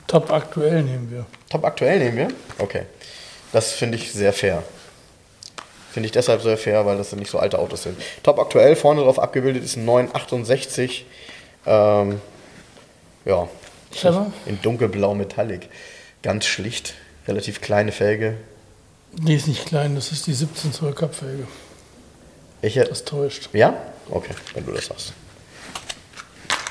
Top aktuell nehmen wir. Top aktuell nehmen wir? Okay. Das finde ich sehr fair. Finde ich deshalb sehr fair, weil das nicht so alte Autos sind. Top aktuell, vorne drauf abgebildet ist ein 968. Ähm, ja, Trevor? in dunkelblau Metallic. Ganz schlicht, relativ kleine Felge. Die ist nicht klein, das ist die 17 Zoll Kapfelge. Welche? Das täuscht. Ja? Okay, wenn du das sagst.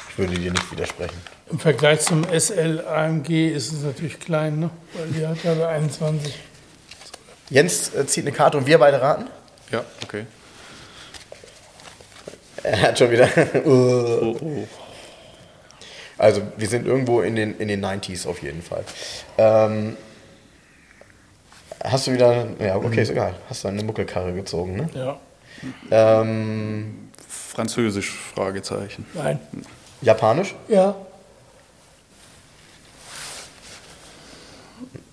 Ich würde dir nicht widersprechen. Im Vergleich zum SL AMG ist es natürlich klein, ne? Weil die hat ja eine 21. Jens äh, zieht eine Karte und wir beide raten? Ja, okay. Er hat schon wieder. Oh, oh. Also, wir sind irgendwo in den, in den 90s auf jeden Fall. Ähm, hast du wieder. Ja, okay, ist egal. Hast du eine Muckelkarre gezogen, ne? Ja. Ähm, Französisch, Fragezeichen. Nein. Japanisch? Ja.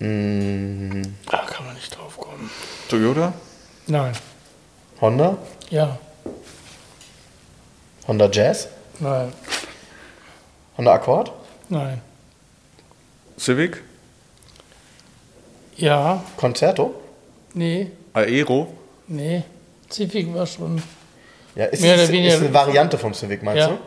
Da kann man nicht drauf kommen. Toyota? Nein. Honda? Ja. Honda Jazz? Nein. Honda Accord? Nein. Civic? Ja. Concerto? Nee. Aero? Nee. Civic war schon. Ja, ist, Mehr oder ist, weniger- ist eine Variante vom Civic, meinst Ja. du?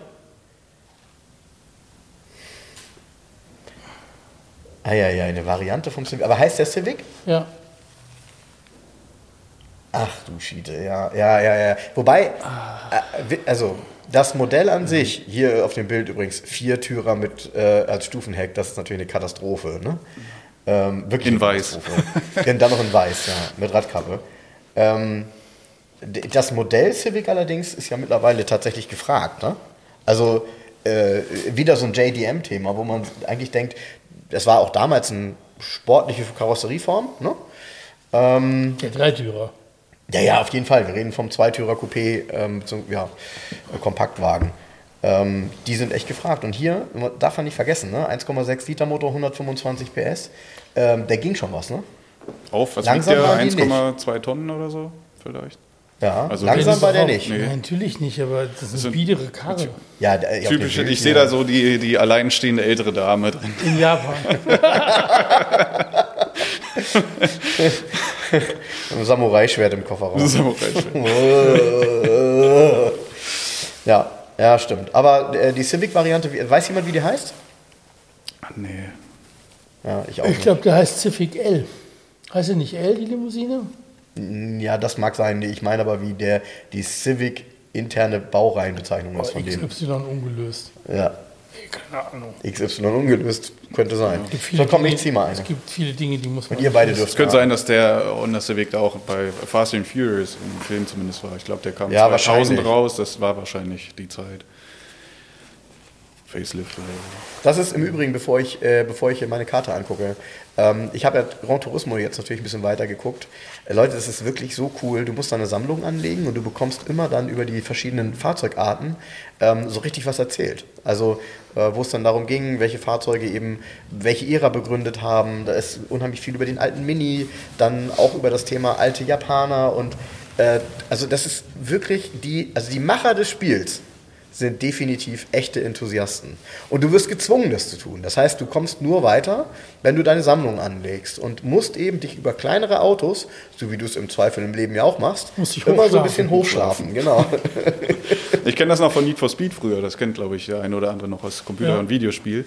Ah ja, ja, eine Variante vom Civic. Aber heißt der Civic? Ja. Ach du Schiete, ja, ja, ja, ja. Wobei, äh, also das Modell an sich, hier auf dem Bild übrigens, Viertürer mit äh, als Stufenheck, das ist natürlich eine Katastrophe, ne? Ähm, wirklich In eine weiß. Katastrophe. Und dann noch in weiß, ja, mit Radkappe. Ähm, das Modell Civic allerdings ist ja mittlerweile tatsächlich gefragt, ne? Also äh, wieder so ein JDM-Thema, wo man eigentlich denkt, das war auch damals eine sportliche Karosserieform, ne? Ähm, Der Dreitürer. ja, ja, auf jeden Fall. Wir reden vom Zweitürer Coupé, ähm, zum, ja, äh, Kompaktwagen. Ähm, die sind echt gefragt. Und hier, darf man nicht vergessen, ne? 1,6 Liter Motor, 125 PS. Ähm, der ging schon was, ne? Auf, was Langsam wiegt der? 1,2 Tonnen oder so? Vielleicht? Ja, Also langsam war der nicht. Nee. Nein, natürlich nicht, aber das ist eine sind- biedere Karre. Ja, der, ja, auf Typisch, dem Bild, ich sehe ja. da so die, die alleinstehende ältere Dame drin. In Japan. Ein Samurai-Schwert im Kofferraum. Recht schön. ja, ja, stimmt. Aber äh, die Civic-Variante, weiß jemand, wie die heißt? Ah, nee. Ja, ich auch Ich glaube, der heißt Civic L. Heißt er nicht L, die Limousine? Ja, das mag sein. Ich meine aber, wie der die Civic interne Baureihenbezeichnung ist von denen. XY ungelöst. Ja, keine Ahnung. XY ungelöst könnte sein. Es gibt viele So, komm, ich Dinge- zieh mal eine. Es gibt viele Dinge, die muss man. Und ihr beide nicht dürft Es könnte sein, dass der Honda Civic da auch bei Fast and Furious im Film zumindest war. Ich glaube, der kam Ja, 2000 wahrscheinlich. raus. Das war wahrscheinlich die Zeit. Facelift oder so. Das ist im Übrigen, bevor ich, äh, bevor ich hier meine Karte angucke. Ähm, ich habe ja Gran Turismo jetzt natürlich ein bisschen weiter geguckt. Äh, Leute, das ist wirklich so cool. Du musst da eine Sammlung anlegen und du bekommst immer dann über die verschiedenen Fahrzeugarten ähm, so richtig was erzählt. Also, äh, wo es dann darum ging, welche Fahrzeuge eben welche Ära begründet haben. Da ist unheimlich viel über den alten Mini, dann auch über das Thema alte Japaner und äh, also das ist wirklich die, also die Macher des Spiels sind definitiv echte Enthusiasten. Und du wirst gezwungen, das zu tun. Das heißt, du kommst nur weiter, wenn du deine Sammlung anlegst und musst eben dich über kleinere Autos, so wie du es im Zweifel im Leben ja auch machst, immer so ein bisschen hochschlafen. Genau. Ich kenne das noch von Need for Speed früher. Das kennt, glaube ich, der eine oder andere noch aus Computer- Ja. und Videospiel.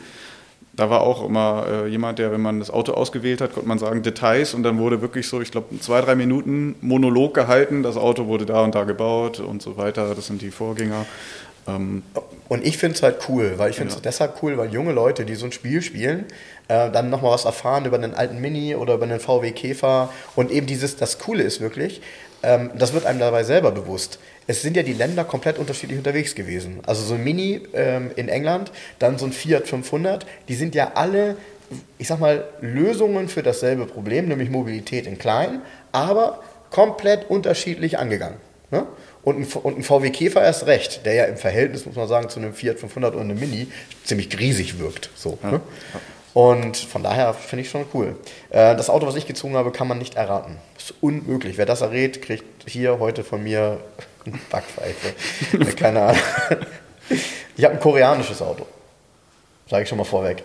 Da war auch immer äh, jemand, der, wenn man das Auto ausgewählt hat, konnte man sagen Details und dann wurde wirklich so, ich glaube, zwei, drei Minuten Monolog gehalten. Das Auto wurde da und da gebaut und so weiter. Das sind die Vorgänger. Ähm, Und ich finde es halt cool, weil ich finde es Ja. deshalb cool, weil junge Leute, die so ein Spiel spielen, äh, dann nochmal was erfahren über einen alten Mini oder über einen VW Käfer. Und eben dieses, das Coole ist wirklich, ähm, das wird einem dabei selber bewusst. Es sind ja die Länder komplett unterschiedlich unterwegs gewesen. Also so ein Mini ähm, in England, dann so ein Fiat 500, die sind ja alle, ich sag mal, Lösungen für dasselbe Problem, nämlich Mobilität in klein, aber komplett unterschiedlich angegangen. Ne? Und ein, und ein VW Käfer erst recht, der ja im Verhältnis, muss man sagen, zu einem Fiat 500 und einem Mini ziemlich riesig wirkt. So, ne? Und von daher finde ich schon cool. Äh, das Auto, was ich gezogen habe, kann man nicht erraten. ist unmöglich. Wer das errät, kriegt hier heute von mir eine Backpfeife. Äh, Keine Ahnung. Ich habe ein koreanisches Auto. Sage ich schon mal vorweg.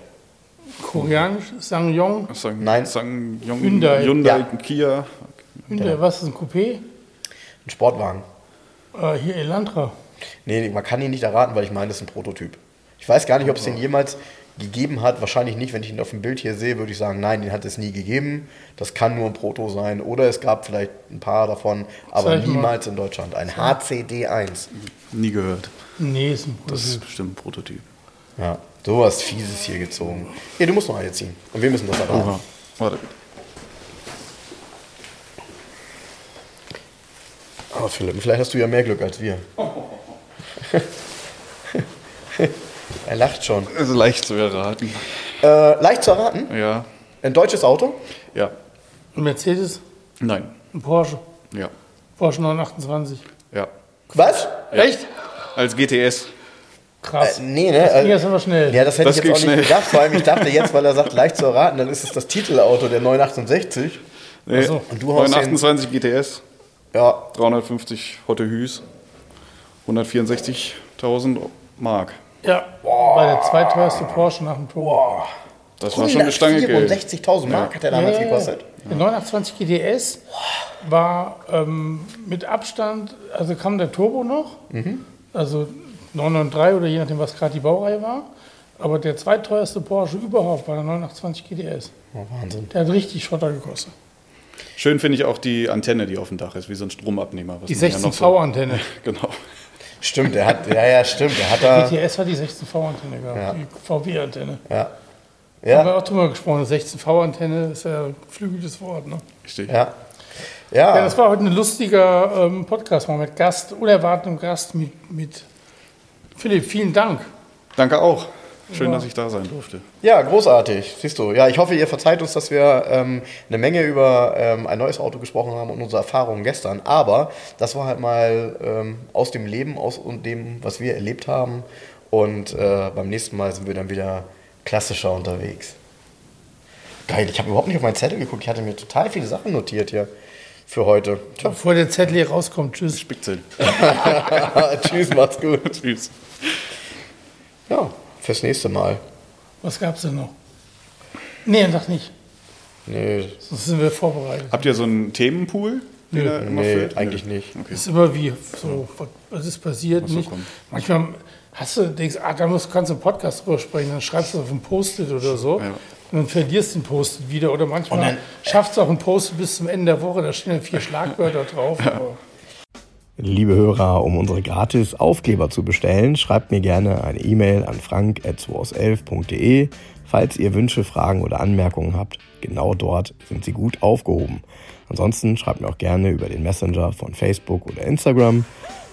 Koreanisch, Sangyong, Sang, Nein. Sang, Yong, Hyundai. Hyundai, Ja. Kia. Hyundai, was ist ein Coupé? Ein Sportwagen. Äh, hier Elantra. Nee, man kann ihn nicht erraten, weil ich meine, das ist ein Prototyp. Ich weiß gar nicht, ob es den jemals gegeben hat. Wahrscheinlich nicht. Wenn ich ihn auf dem Bild hier sehe, würde ich sagen, nein, den hat es nie gegeben. Das kann nur ein Proto sein. Oder es gab vielleicht ein paar davon, aber Zeig mal. niemals in Deutschland. Ein HCD1. Nie gehört. Nee, ist ein Das ist Prototyp. bestimmt ein Prototyp. Ja, sowas Fieses hier gezogen. Hier, du musst noch eine ziehen. Und wir müssen das erraten. Warte. Oh, Philipp, vielleicht hast du ja mehr Glück als wir. er lacht schon. Ist leicht zu erraten. Äh, leicht zu erraten. Ja. Ein deutsches Auto? Ja. Ein Mercedes, Nein. ein Porsche. Ja. Porsche 928. Ja. Was? Echt? Als GTS. Krass. Äh, nee, ne? Das ging äh, jetzt aber schnell. Ja, das hätte Das ich jetzt auch nicht schnell. gedacht. Vor allem, ich dachte jetzt, weil er sagt, leicht zu erraten, dann ist es das Titelauto der 968. Nee. so. Und du haust 928 GTS. Ja, 350 Hotte Hüs. 164.000 Mark. Ja, war der zweiteuerste Porsche nach dem Turbo. Das war schon eine Stange Geld. 164.000 Mark hat er damals Ja, ja, ja. gekostet. Der 928 GTS war ähm, mit Abstand, also kam der Turbo noch, Mhm. also 993 oder je nachdem, was gerade die Baureihe war. Aber der zweiteuerste Porsche überhaupt war der 928 GTS. Oh, Wahnsinn. Der hat richtig Schotter gekostet. Schön finde ich auch die Antenne, die auf dem Dach ist, wie so ein Stromabnehmer. was Die man ja noch so- 16V-Antenne. Genau. Stimmt, er hat, ja, ja, stimmt, er hat da, GTS hat die 16V-Antenne gehabt, Ja. die VW-Antenne. ja, Haben wir ja, auch drüber gesprochen. 16V-Antenne ist ja ein geflügeltes Wort. Ne? Richtig. ja, Ja, ja, das war heute ein lustiger ähm, Podcast mal mit Gast, unerwartetem Gast mit, mit Philipp. Vielen Dank. Danke auch. Schön, Ja. dass ich da sein durfte. ja, großartig, siehst du. Ja, ich hoffe, ihr verzeiht uns, dass wir ähm, eine Menge über ähm, ein neues Auto gesprochen haben und unsere Erfahrungen gestern, aber das war halt mal ähm, aus dem Leben, aus dem, was wir erlebt haben und äh, beim nächsten Mal sind wir dann wieder klassischer unterwegs. Geil, ich habe überhaupt nicht auf meinen Zettel geguckt, ich hatte mir total viele Sachen notiert hier für heute. Tja, Bevor der Zettel hier rauskommt, tschüss. Spickzettel. tschüss, macht's gut. Tschüss. Ja, fürs nächste Mal. Was gab's denn noch? Nee, doch nicht. Nee, Sonst sind wir vorbereitet. Habt ihr so einen Themenpool? den immer nee füllt? eigentlich Nö. nicht. Okay. Das ist immer wie so, was- was ist passiert? so nicht. kommt. Manchmal hast du, denkst, ah, da musst, kannst du im Podcast drüber sprechen, dann schreibst du auf ein Post-it oder so Ja. und dann verlierst du den Post-it wieder. Oder manchmal schaffst du auch ein Post-it bis zum Ende der Woche, da stehen dann vier Schlagwörter drauf. aber- Liebe Hörer, um unsere gratis Aufkleber zu bestellen, schreibt mir gerne eine E-Mail an frank.211.de. Falls ihr Wünsche, Fragen oder Anmerkungen habt, genau dort sind sie gut aufgehoben. Ansonsten schreibt mir auch gerne über den Messenger von Facebook oder Instagram.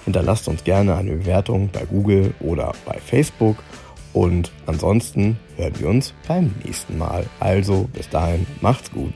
Hinterlasst uns gerne eine Bewertung bei Google oder bei Facebook. Und ansonsten hören wir uns beim nächsten Mal. Also bis dahin, macht's gut.